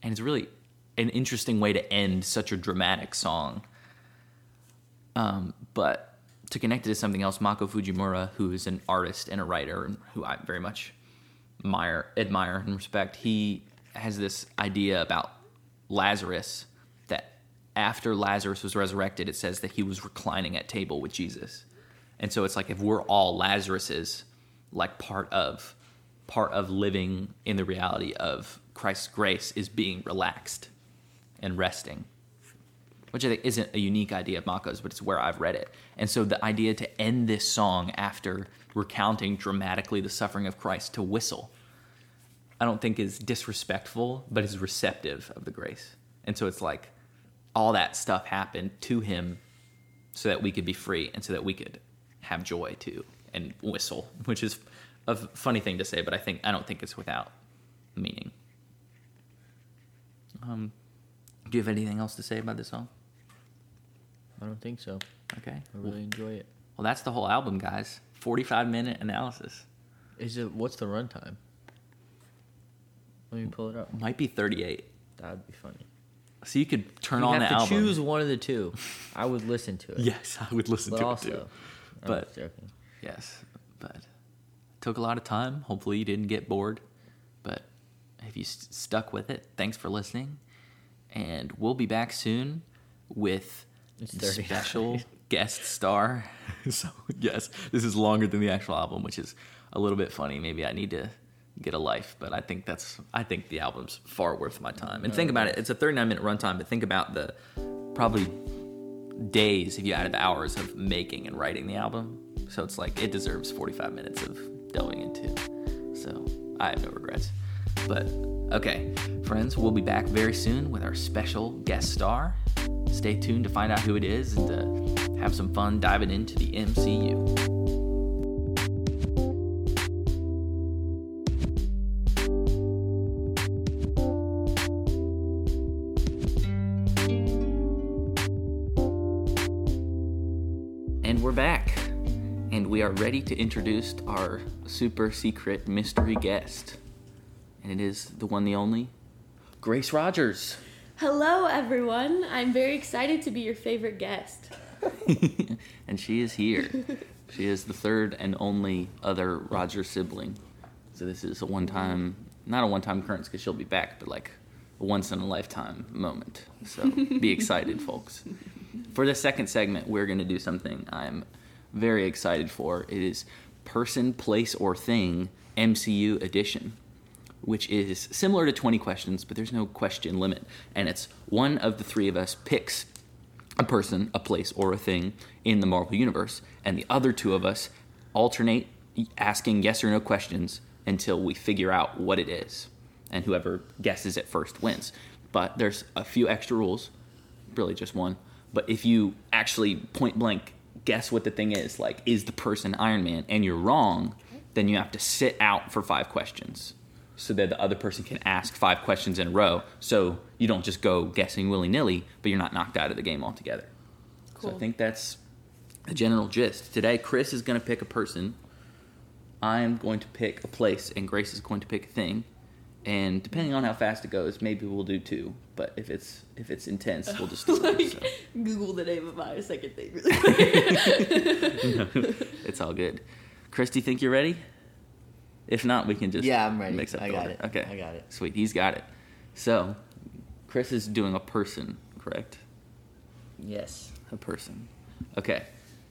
and it's really an interesting way to end such a dramatic song. Um, but to connect it to something else, Mako Fujimura, who is an artist and a writer, and who I very much admire, admire and respect, he has this idea about Lazarus that after Lazarus was resurrected, it says that he was reclining at table with Jesus. And so it's like if we're all Lazaruses, like part of part of living in the reality of Christ's grace is being relaxed and resting. Which I think isn't a unique idea of Mako's, but it's where I've read it. And so the idea to end this song after recounting dramatically the suffering of Christ to whistle, I don't think is disrespectful, but is receptive of the grace. And so it's like all that stuff happened to him so that we could be free and so that we could have joy too and whistle, which is a funny thing to say, but I think I don't think it's without meaning. Um, do you have anything else to say about this song? I don't think so. Okay. I Well, really enjoy it. well, that's the whole album, guys. Forty-five minute analysis. Is it what's the runtime? Let me pull it up. Might be thirty-eight. That'd be funny. So you could turn you on have the to album. choose one of the two. I would listen to it. <laughs> Yes, I would listen but to also, it too. I'm But- joking. Yes, but took a lot of time. Hopefully, you didn't get bored. But if you st- stuck with it, thanks for listening. And we'll be back soon with It's the 30. special <laughs> guest star. <laughs> so, yes, this is longer than the actual album, which is a little bit funny. Maybe I need to get a life, but I think that's I think the album's far worth my time. And think about it, it's a 39 minute runtime, but think about the probably days if you added the hours of making and writing the album. So it's like it deserves 45 minutes of delving into. So I have no regrets. But okay, friends, we'll be back very soon with our special guest star. Stay tuned to find out who it is and to have some fun diving into the MCU. We are ready to introduce our super secret mystery guest. And it is the one, the only, Grace Rogers. Hello, everyone. I'm very excited to be your favorite guest. <laughs> and she is here. she is the third and only other Rogers sibling. So this is a one time, not a one time occurrence because she'll be back, but like a once in a lifetime moment. So be excited, folks. For the second segment, we're going to do something I'm very excited for. It is Person, Place, or Thing MCU Edition, which is similar to 20 questions, but there's no question limit. And it's one of the three of us picks a person, a place, or a thing in the Marvel Universe, and the other two of us alternate asking yes or no questions until we figure out what it is. And whoever guesses it first wins. But there's a few extra rules, really just one. But if you actually point blank guess what the thing is, like, is the person Iron Man, and you're wrong, then you have to sit out for five questions so that the other person can ask five questions in a row. So you don't just go guessing willy nilly, but you're not knocked out of the game altogether. So I think that's the general gist. Today, Chris is going to pick a person. I'm going to pick a place, and Grace is going to pick a thing. And depending on how fast it goes, maybe we'll do two. But if it's if it's intense, we'll just <laughs> do one. like, So. Google the name of my second thing <laughs> really quick. <laughs> it's all good. Chris, do you think you're ready? If not, we can just Yeah, I'm ready. Mix up I the got order. it. Okay, I got it. Sweet, he's got it. So, Chris is doing a person, correct? Yes. A person. Okay.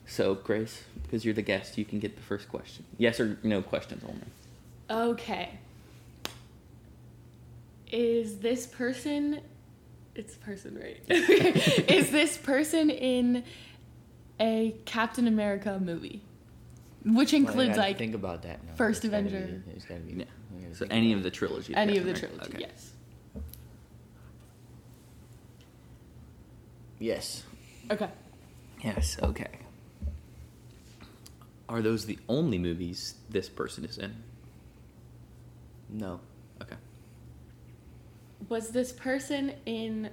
So, Grace, because you're the guest, you can get the first question. Yes or no questions only. okay. Is this person. It's person, right? <laughs> Is this person in a Captain America movie? Which Well, I includes, gotta like, think about that now. First It's gotta Avenger. Be, it's gotta be. Yeah. Gotta So, any of the trilogy. any of the Captain trilogy, America. Okay. yes. Yes. Okay. Yes, okay. Are those the only movies this person is in? No. Okay. Was this person in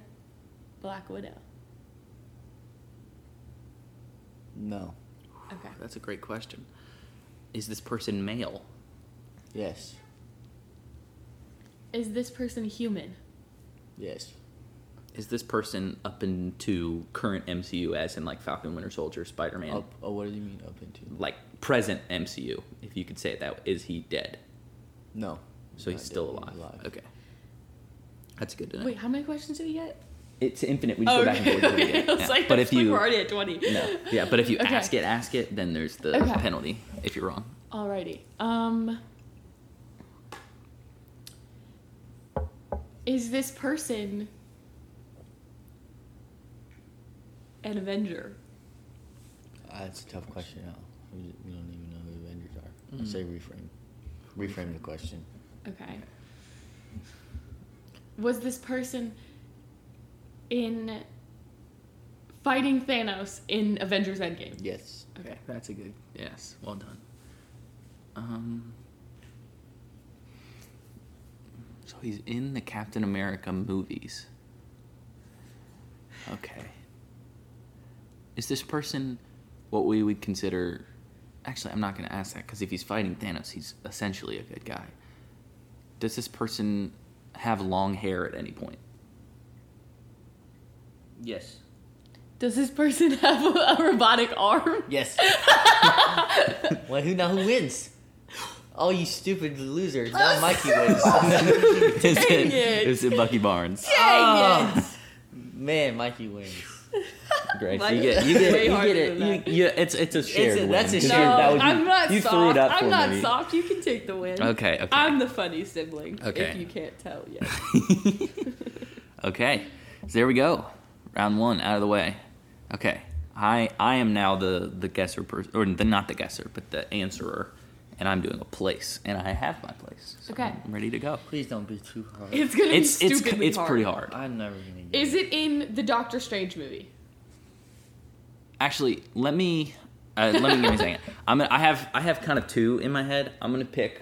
Black Widow? No. Okay. That's a great question. Is this person male? Yes. Is this person human? Yes. is this person up into current MCU as in like Falcon Winter Soldier, Spider Man? Up. Oh, what do you mean up into? Like present MCU, if you could say it that way. Is he dead? No. So he's still dead, alive. he's Okay. That's good to know. Wait, how many questions do we get? It's infinite. We just go back and forth. <laughs> okay. again. I was Yeah. like, but if you we're already at 20. no, yeah, but if you <laughs> Okay. ask it, ask it, then there's the Okay. penalty if you're wrong. Alrighty. Um. Is this person an Avenger? Uh, that's a tough question now. We, we don't even know who the Avengers are. Mm. I say reframe. Reframe the question. Okay. Was this person in fighting Thanos in Avengers Endgame? Yes. Okay. That's a good. Yes, well done. Um. So he's in the Captain America movies. Okay. Is this person what we would consider? Actually, I'm not going to ask that because if he's fighting Thanos, he's essentially a good guy. Does this person have long hair at any point? Yes. Does this person <laughs> have a, a robotic arm? Yes. <laughs> well, who now? Who wins? Oh, you stupid losers! Now <laughs> Mikey wins. is, Dang it, it. is it Bucky Barnes? Dang Oh. it! Ah. Man, Mikey wins. Grace, Mine you get you <laughs> get you get it. than You, you, it's it's a shared a- win. that's a 'cause shared- No, that was- I'm not you soft. threw it up I'm not me. soft. You can take the win. Okay, okay. I'm the funny sibling. Okay. If you can't tell yet. <laughs> okay, so there we go. Round one out of the way. Okay, I I am now the the guesser person, or the not the guesser, but the answerer, and I'm doing a place, and I have my place. So Okay. I'm ready to go. Please don't be too hard. It's gonna It's be it's stupidly it's hard. pretty hard. I'm never gonna get Is it in the Doctor Strange movie? Actually, let me uh, let me give me a second. <laughs> I'm gonna, I have I have kind of two in my head. I'm gonna pick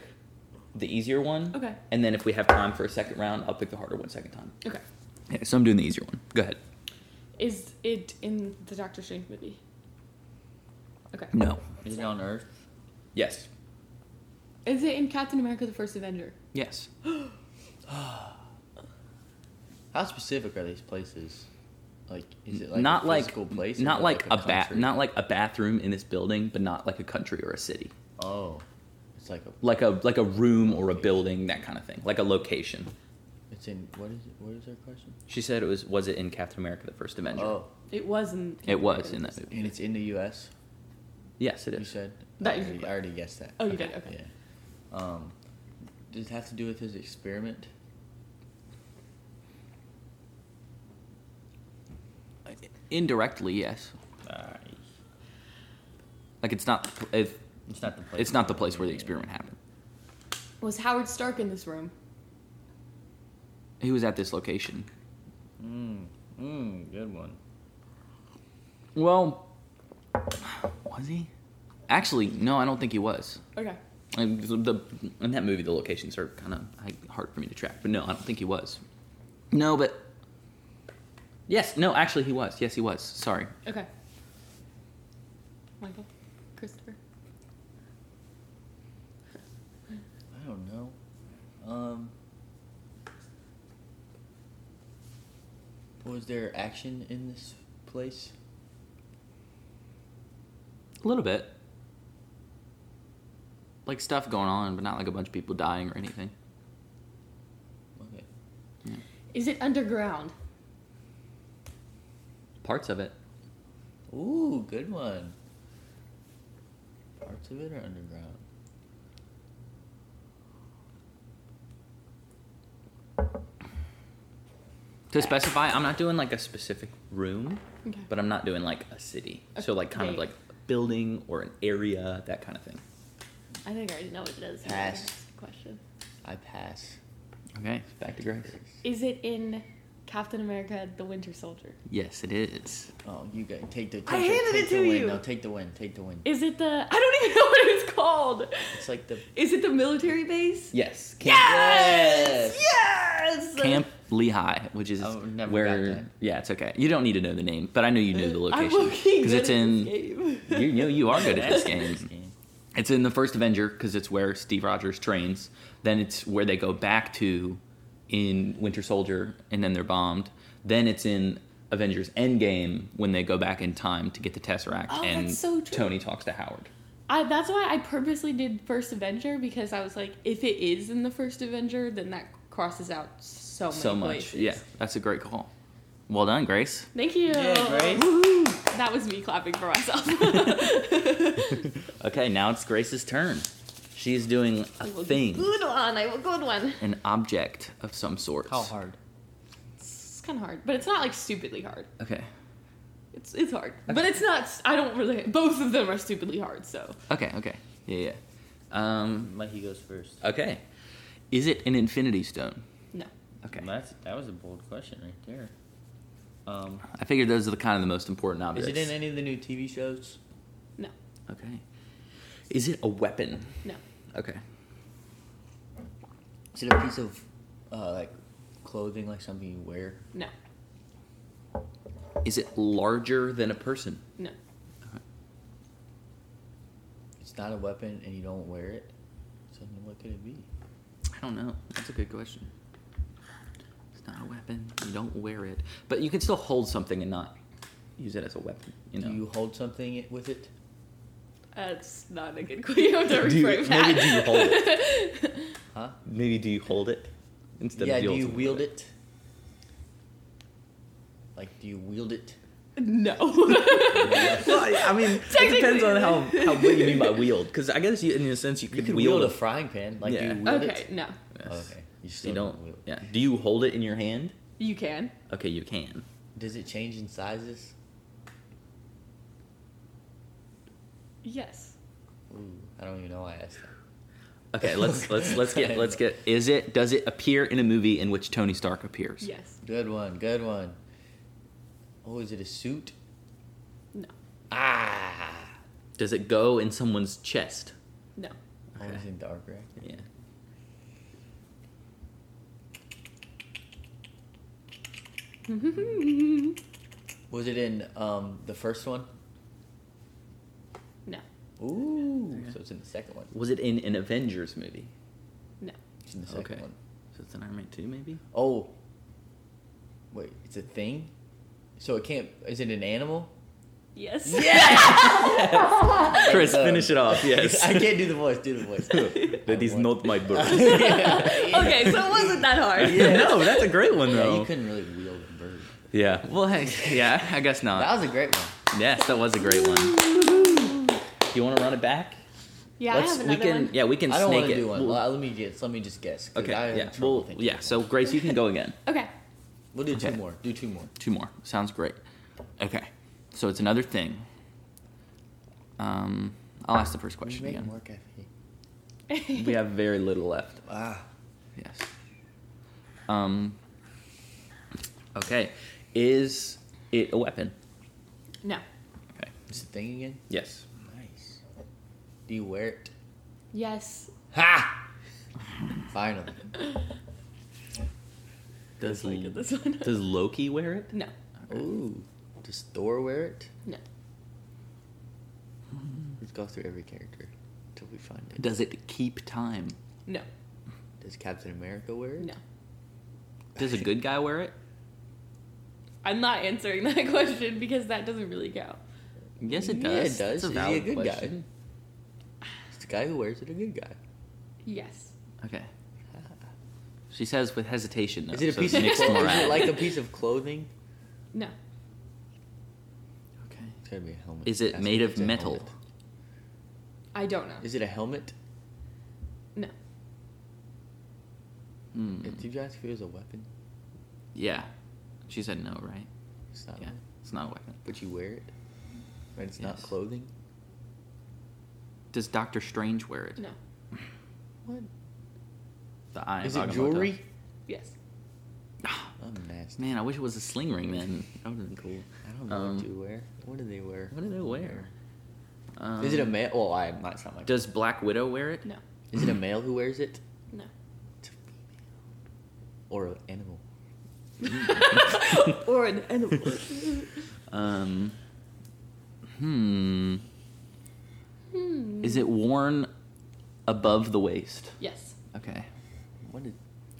the easier one. Okay. And then if we have time for a second round, I'll pick the harder one second time. Okay. Okay, so I'm doing the easier one. Go ahead. Is it in the Doctor Strange movie? Okay. No. Is it on Earth? Yes. Is it in Captain America: The First Avenger? Yes. <gasps> How specific are these places? Like, is it like not a like physical place? not like, a, bath, not like a bathroom in this building, but not like a country or a city. Oh, it's like a. Like a like a room or a building, that kind of thing. Like a location. It's in what is it? What is their question? She said it was was it in Captain America: The First Avenger? Oh, It wasn't. It was in that movie. and it's in the U.S. Yes, it is. You said. That I, already. I already guessed that. Oh, you did? Okay. Yeah. Um, does it have to do with his experiment? Indirectly, yes. Alright. Like it's not it, It's not the place. it's not the place where the experiment happened. Was Howard Stark in this room? He was at this location. Mm, mm, good one. Well, was he? Actually, no, I don't think he was. Okay. And the, in that movie, the locations are kind of hard for me to track. But no, I don't think he was. No, but yes, no, actually, he was. Yes, he was. Sorry. Okay. Michael, Christopher. I don't know. Um, was there action in this place? A little bit. Like stuff going on, but not like a bunch of people dying or anything. Okay. Is it underground? Parts of it. Ooh, good one. Parts of it are underground. To specify, I'm not doing like a specific room, Okay. but I'm not doing like a city. So like kind of like a building or an area, that kind of thing. I think I already know what it is. Pass. Question. I pass. Okay, back to Grace. Is it in Captain America: The Winter Soldier? Yes, it is. Oh, you got take the. Take I the, handed take it to you. No, take the win. Take the win. Is it the? I don't even <laughs> know what it's called. It's like the. Is it the military base? Yes. Camp, Yes! Yes! Camp Lehigh, which is I would've never where. got that. Yeah, it's okay. You don't need to know the name, but I knew you knew the I'm location looking because it's in. game. You know you are good at this <laughs> This game. game. It's in the first Avenger because it's where Steve Rogers trains. Then it's where they go back to in Winter Soldier, and then they're bombed. Then it's in Avengers Endgame when they go back in time to get the Tesseract Oh, and that's so true. Tony talks to Howard. I, that's why I purposely did First Avenger because I was like, if it is in the First Avenger, then that crosses out so many so much. places. Yeah, that's a great call. Well done, Grace. Thank you. Yeah, Grace. That was me clapping for myself. <laughs> <laughs> Okay, now it's Grace's turn. She's doing a thing, Good one. I have a good one. an object of some sort. How hard? It's kind of hard, but it's not like stupidly hard. Okay. It's it's hard, but it's not. I don't really. Both of them are stupidly hard. So Okay. Okay. Yeah. Yeah. Um. Mikey goes first. Okay. Is it an Infinity Stone? no. Okay. That's that was a bold question right there. Um, I figured those are the kind of the most important objects. is it in any of the new TV shows? No. Okay. Is it a weapon? No. Okay. Is it a piece of uh, like clothing, like something you wear? No. Is it larger than a person? No. It's not a weapon, and you don't wear it. So then what could it be? I don't know. That's a good question. It's not a weapon. You don't wear it, but you can still hold something and not use it as a weapon. You know. Do you hold something with it? That's not a good question. <laughs> You have to Do you- reframe maybe that. do you hold it? <laughs> Huh? Maybe do you hold it instead yeah. of Do you wield with it? Like, do you wield it? no. <laughs> well, I I mean, it depends on how, how what you mean by wield. Because I guess you, in a sense, you You could, could wield wield a frying pan. Like, Yeah. do you wield okay. it? No. Yes. Oh, okay. You still You don't. don't. wield. Yeah. Do you hold it in your hand? You can. Okay, you can. Does it change in sizes? Yes. Ooh, I don't even know why I asked that. Okay, let's let's let's get let's get. Is it? Does it appear in a movie in which Tony Stark appears? Yes. Good one. Good one. Oh, is it a suit? No. Ah. Does it go in someone's chest? No. Oh, it's in arc reactor. Yeah. <laughs> Was it in um the first one? No. Ooh. So it's in the second one. Was it in an Avengers movie? No. It's in the second Okay. one. So it's an Iron Man two, maybe. Oh. Wait, it's a thing? So it can't is it an animal? Yes. Yes! <laughs> Chris, Uh, finish it off. Yes. <laughs> I can't do the voice, do the voice. <laughs> that is not my bird. okay, so it wasn't that hard. No, that's a great one Yeah, though. you couldn't really wield a bird. Yeah. Well, hey, yeah, I guess not. That was a great one. yes, that was a great one. You want to run it back? Yeah, I have we can. one. Yeah, we can I don't snake want to it. do one. We'll- Well, let me guess. Let me just guess. 'cause okay. I have yeah. trouble Well, thinking yeah. So. Grace, you can go again. <laughs> Okay. we'll do two okay. more. Do two more. Two more. Sounds great. Okay. So it's another thing. Um, I'll ask the first question Make again. more cafe. <laughs> We have very little left. Ah. Yes. Um. Okay. Is it a weapon? No. Okay. Is the thing again? Yes. Nice. Do you wear it? Yes. Ha! Finally. <laughs> Does Like L- this one. Does Loki wear it? No. Ooh. Does Thor wear it? No. Let's go through every character until we find it. Does it keep time? No. Does Captain America wear it? No. Does a good guy wear it? <laughs> I'm not answering that <laughs> question because that doesn't really count. Yes, it Yeah, does. it does. That's a Is he a valid good guy? question. Is the guy who wears it a good guy? Yes. Okay. She says with hesitation. Though, Is it a so piece of mixed clothing? Is it like a piece of clothing? No. Okay. It's gotta be a helmet. Is it Has to made of metal? helmet. I don't know. Is it a helmet? No. Hmm. Did you ask if it was a weapon? Yeah. She said no, right? It's not. Yeah. a- It's not a weapon. But you wear it. Right? It's not clothing. Does Doctor Strange wear it? No. What? The eye Is it Agamotto. jewelry? Yes. Ah, I'm nasty. Man, I wish it was a sling ring then. That would have been cool. I don't know Um, what you wear. What do they wear? What do they wear? Um, Is it a male? Well, I might sound like. Does Black Widow wear it? No. Is it a male who wears it? No. It's a female. Or an animal. <laughs> or an animal. <laughs> Um. Hmm. Hmm. Is it worn above the waist? Yes. Okay. What is?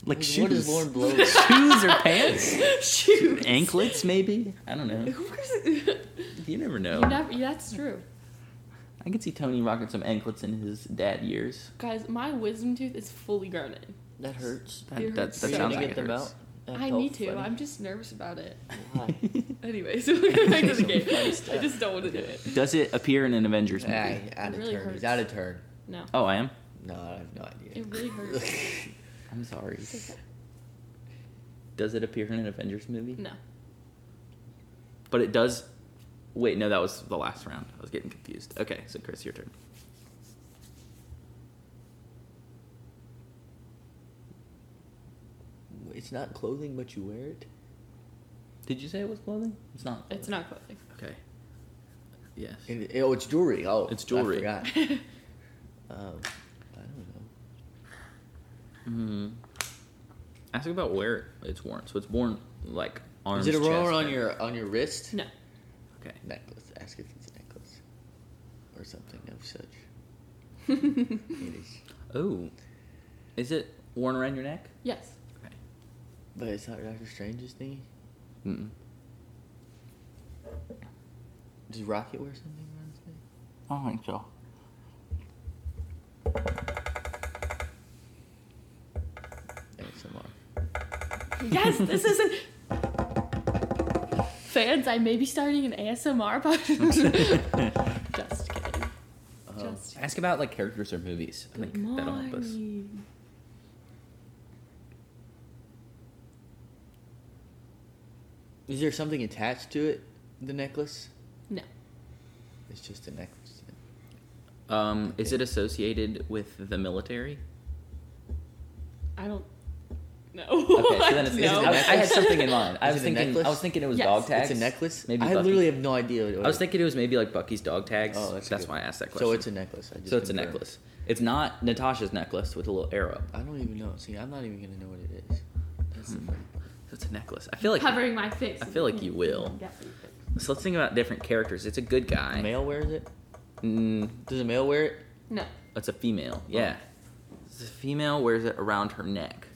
Like What shoes. does Lauren <laughs> blow? shoes or pants? <laughs> Shoes. Anklets, maybe? I don't know. Of course it- You never know. You never, that's true. I can see Tony rocking some anklets in his dad years. Guys, my wisdom tooth is fully grown in. That hurts. That, It that, hurts that so sounds like get it them hurts. out. That I need to. funny. I'm just nervous about it. Why? <laughs> Anyways, <laughs> we'll get back to the game. Funny I just don't want to do it. Does it appear in an Avengers movie? Ay, out of really turn. hurts. He's out of turn. No, Oh, I am? No, I have no idea. it really hurts. <laughs> I'm sorry. It's okay. Does it appear in an Avengers movie? No. But it does. Wait, no, that was the last round. I was getting confused. Okay, so Chris, your turn. It's not clothing, but you wear it. Did you say it was clothing? It's not. It's not clothing. Okay. Yes. And, oh, it's jewelry. Oh, It's jewelry. I forgot. <laughs> um, I don't know. Hmm. Ask about where it's worn. So it's worn like arms. Is it a chest, roller on neck. your on your wrist? No. Okay. Necklace. Ask if it's a necklace or something of such. <laughs> It is, Oh. Is it worn around your neck? Yes. Okay. but it's not Doctor Strange's thingy. Mm. Does Rocket wear something around his neck? I don't think so. ASMR. Yes, <laughs> this isn't. Fans, I may be starting an ASMR podcast. <laughs> Just kidding. Um, Just kidding. Ask about like characters or movies. I Good think that'll help us. morning. Is there something attached to it? The necklace? No. It's just a necklace. Um, is it associated with the military? I don't. No. Okay, so then <laughs> it's, no. I, I had <laughs> something in mind. I was thinking. I was thinking it was Yes. dog tags. It's a necklace. Maybe I Bucky. literally have no idea. What it I was thinking it was maybe like Bucky's dog tags. Oh, that's that's why I asked that question. So it's a necklace. I just So it's a confirmed. necklace. It's not Natasha's necklace with a little arrow. I don't even know. See, I'm not even gonna know what it is. That's the Hmm. funny So it's a necklace. I feel like. covering my face. I feel like you will. So let's think about different characters. It's a good guy. A male wears it. Mm, Does a male wear it? No. it's a female. Yeah. The female wears it around her neck.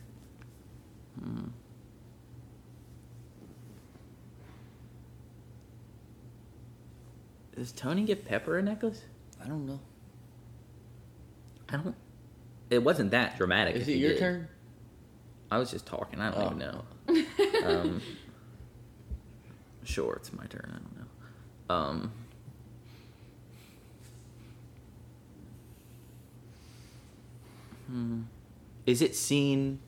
Hmm. Does Tony give Pepper a necklace? I don't know. I don't. It wasn't that dramatic. Is if it he your did. turn? I was just talking. I don't Oh. even know. Um, sure, it's my turn. I don't know. Um, hmm. Is it seen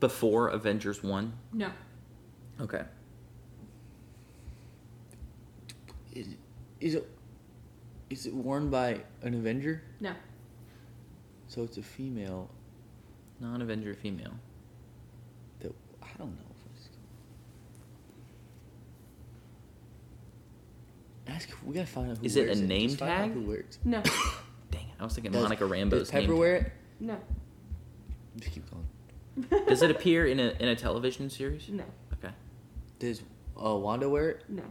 before Avengers 1? no. Okay. Is it, is it is it worn by an Avenger? No. So it's a female. Non Avenger female. That I don't know. If it's, ask. We gotta find out. Who Is it a name Just find out tag? Who wears? No. <laughs> Dang it. I was thinking Does- Monica Rambo's Does Pepper name wear tag. it? No. Just keep going. <laughs> Does it appear in a, in a television series? No. Okay. Does uh, Wanda wear it? No.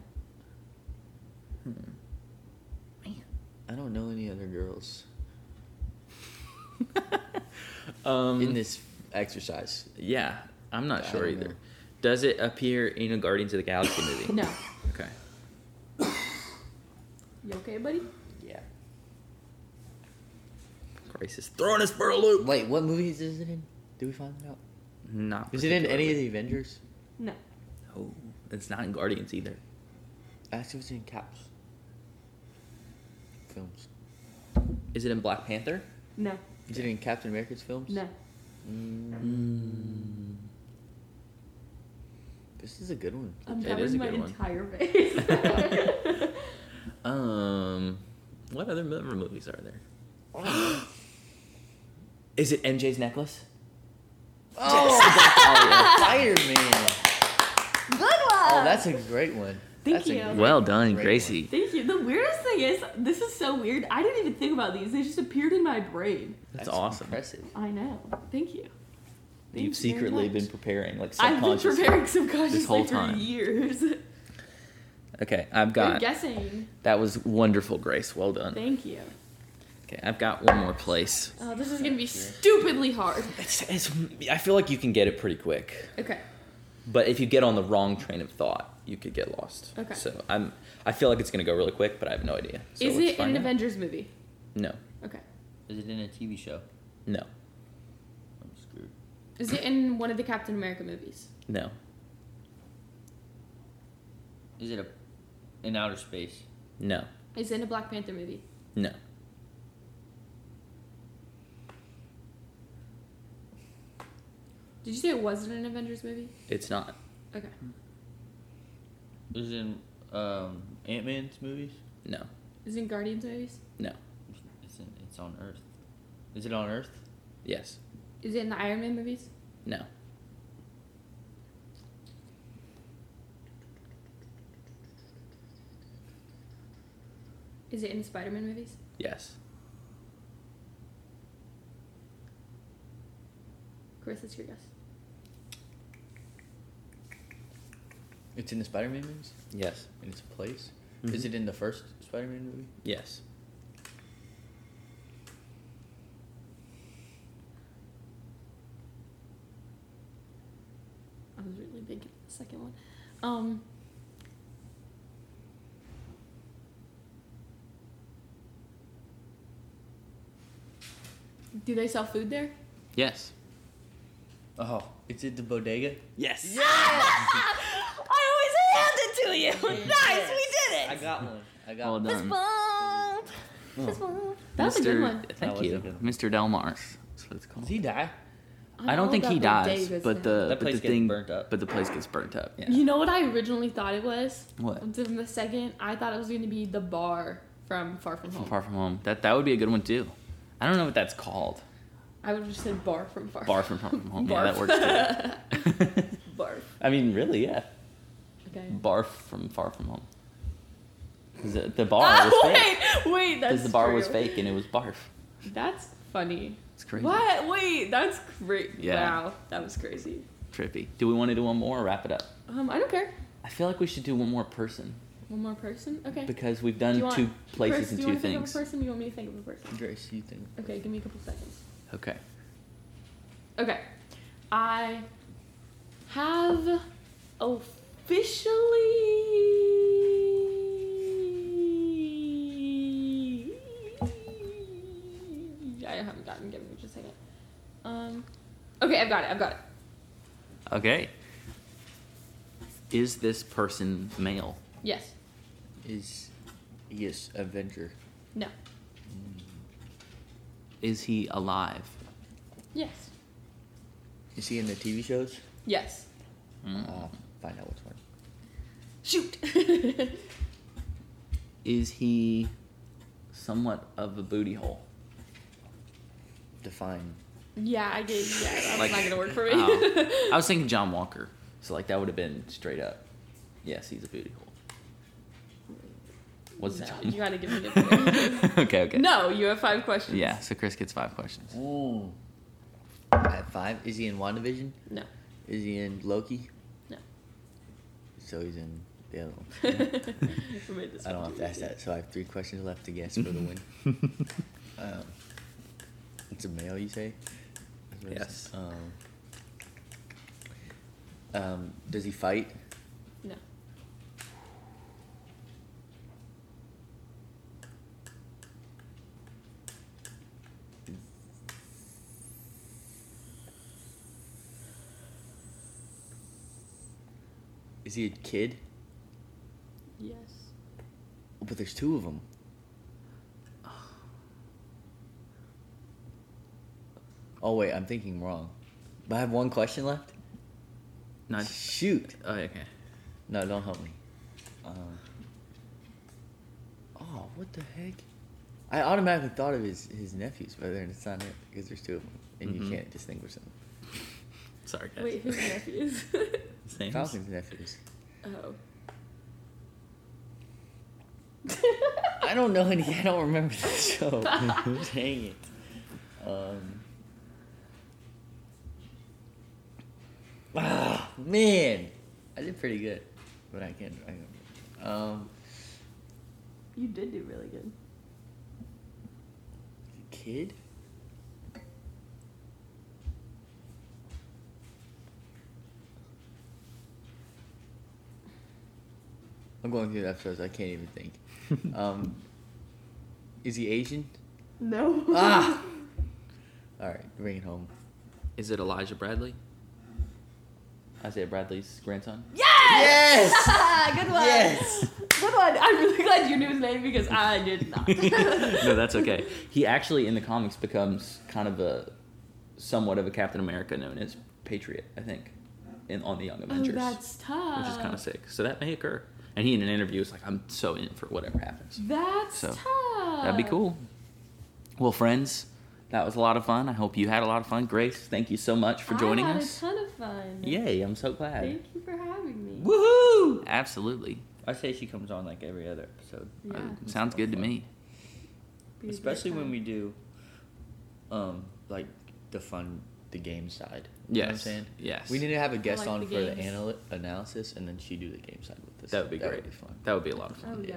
Hmm. Man. I don't know any other girls <laughs> um, in this exercise. Yeah, I'm not I sure either. know. Does it appear in a Guardians of the Galaxy movie? No. Okay. You okay, buddy? Yeah. Grace is throwing us for a loop. Wait, what movies is it in? Did we find that out? Not. Is it in any of the Avengers? No. Oh, it's not in Guardians either. Ask if it's in Caps. Films. Is it in Black Panther? No. Is it in Captain America's films? No. Mm. This is a good one. I'm It is a covering my good one. entire face. <laughs> Um, what other mo- movies are there? <gasps> Is it MJ's necklace? Oh, <laughs> Spider Man. Good one. Oh, that's a great one. Thank That's you. great Well done, Great Gracie. Thank you. The weirdest thing is, this is so weird. I didn't even think about these. They just appeared in my brain. one. That's, awesome. Impressive. I know. Thank you. Thank You've you secretly been preparing, like subconscious. I've been subconsciously. preparing <laughs> subconsciously this whole for time. years. Okay, I've You're got. guessing. That was wonderful, Grace. Well done. Thank you. Okay, I've got one more place. Oh, this is gonna be stupidly hard. It's, it's, I feel like you can get it pretty quick, Okay. but if you get on the wrong train of thought, you could get lost. Okay. So I'm. I feel like it's gonna go really quick, but I have no idea. So is let's it in find an out. Avengers movie? No. Okay. Is it in a TV show? No. I'm screwed. Is it in one of the Captain America movies? No. Is it a in outer space? No. Is it in a Black Panther movie? No. Did you say it wasn't an Avengers movie? It's not. Okay. Is it in um, Ant Man's movies? No. Is it in Guardians movies? No. It's in, it's on Earth. Is it on Earth? Yes. Is it in the Iron Man movies? No. Is it in the Spider Man movies? Yes. Chris, it's your guess. It's in the Spider-Man movies. Yes. And it's a place. Mhm. Is it in the first Spider-Man movie? Yes. I was really thinking the second one. Um. Do they sell food there? Yes. Oh, it's at the bodega. Yes. Yes! <laughs> I always hand it to you. <laughs> nice, we did it. I got one. I got Well one. done. bump. Fist bump. That was a good one. Thank That was a you. Mr. Delmars. That's what it's called. Does he die? I don't think he dies, but now. the That but the thing, burnt up. But the place gets burnt up. Yeah. You know what I originally thought it was? What? From the second, I thought it was going to be the bar from Far From From Home. Far From Home. That that would be a good one too. I don't know what that's called. I would have just said bar from Far. Bar from Far From Home. Yeah, that Barf. works too. <laughs> Barf. I mean, really, yeah. Okay. Barf from Far From Home. 'Cause The, the bar oh, was Oh, fake. wait, wait, that's Because the bar was fake and it was barf. That's funny. It's crazy. What? Wait, that's great. Yeah. Wow, that was crazy. Trippy. Do we want to do one more or wrap it up? Um, I don't care. I feel like we should do one more person One more person. Okay. because we've Do done want- two places Chris, and do you two want to think things. of a person? Or you want me to think of a person? Grace, you think? Okay, give me a couple seconds. Okay. Okay, I have officially. I haven't gotten. Give me just a second. Um. Okay, I've got it. I've got it. Okay. Is this person male? Yes. Is yes, Avenger. No. Is he alive? Yes. Is he in the TV shows? Yes. Mm. Uh, find out which one. Shoot. <laughs> Is he somewhat of a booty hole? Define. yeah, I did. Yeah, that's Like- not gonna work for me. Oh. <laughs> I was thinking John Walker, so like that would have been straight up. Yes, he's a booty hole. What's no, John? you gotta give me <laughs> a okay, okay. No, you have five questions. Yeah, so Chris gets five questions. Ooh. have five, is he in WandaVision? No. Is he in Loki? No. So he's in the other one. <laughs> We made this I don't have to ask that. So I have three questions left to guess for the win. um, it's a male, you say? That's what it Yes. Um, um, does he fight? No. Is he a kid? Yes. But there's two of them. Oh wait, I'm thinking wrong. But I have one question left. Not. Shoot. Oh, okay. No, don't help me. Um, oh, what the heck? I automatically thought of his, his nephews, but then it's not it because there's two of them, and Mhm. you can't distinguish them. Sorry, guys. Wait, whose nephews? <laughs> Same. Falcon's nephews. oh. I don't know any. I don't remember the <laughs> show. <laughs> Dang it. Um. Ah, man, I did pretty good, but I can't. I don't, um, You did do really good. kid? I'm going through the episodes. I can't even think. <laughs> um, is he Asian? No. Ah. <laughs> All right, bring it home. Is it Elijah Bradley? Isaiah Bradley's grandson? Yes! Yes! <laughs> Good one. Yes! Good one. I'm really glad you knew his name because I did not. <laughs> no, that's okay. <laughs> He actually in the comics becomes kind of a somewhat of a Captain America known as Patriot, I think, in on the Young Avengers. Oh, Avengers, that's tough. which is kind of sick. So that may occur. And he in an interview was like, "I'm so in for whatever happens." That's So, tough. That'd be cool. Well, friends, that was a lot of fun. I hope you had a lot of fun. Grace, thank you so much for joining I had us. A ton of fun. Yay! I'm so glad. Thank you for having me. Woohoo! Absolutely. I say she comes on like every other episode. Yeah. Uh, sounds good to me. Be Especially when we do, um, like the fun, the game side. You know what I'm saying? Yes. We need to have a guest like on the for the anal- analysis, and then she do the game side with us. That would be That great. would be fun. That would be a lot of fun. Oh yeah.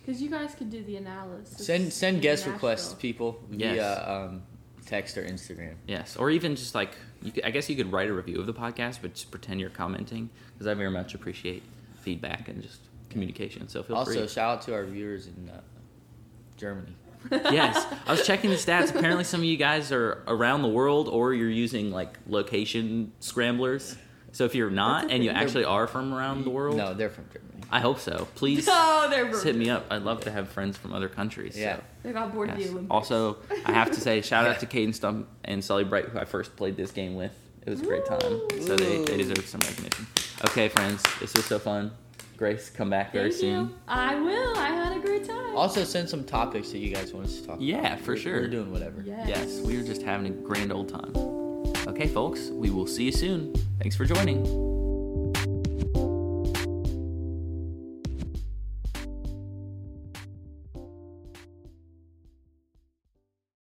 Because you guys could do the analysis. Send send guest Nashville. requests, people, Yes. via um, text or Instagram. Yes, or even just like you could, I guess you could write a review of the podcast, but just pretend you're commenting because I very much appreciate feedback and just communication. So feel also, free. Also, shout out to our viewers in uh, Germany. <laughs> yes, I was checking the stats. Apparently, some of you guys are around the world, or you're using like location scramblers. So if you're not and you actually are from around the world, No, they're from Germany. I hope so. Please <laughs> Oh, they're just hit me up. I'd love to have friends from other countries. so, Yeah. They got bored of yes. the Olympics. Also, I have to say, <laughs> shout out to Caden Stump and Sully Bright, who I first played this game with. It was a great time. So they, they deserve some recognition. Okay, friends, this was so fun. Grace, come back very Thank soon. you. I will. I had a great time. Also, send some topics that you guys want us to talk about. Yeah, for We're- sure. We're doing whatever. Yes. Yes, we were just having a grand old time. Okay, folks, we will see you soon. Thanks for joining.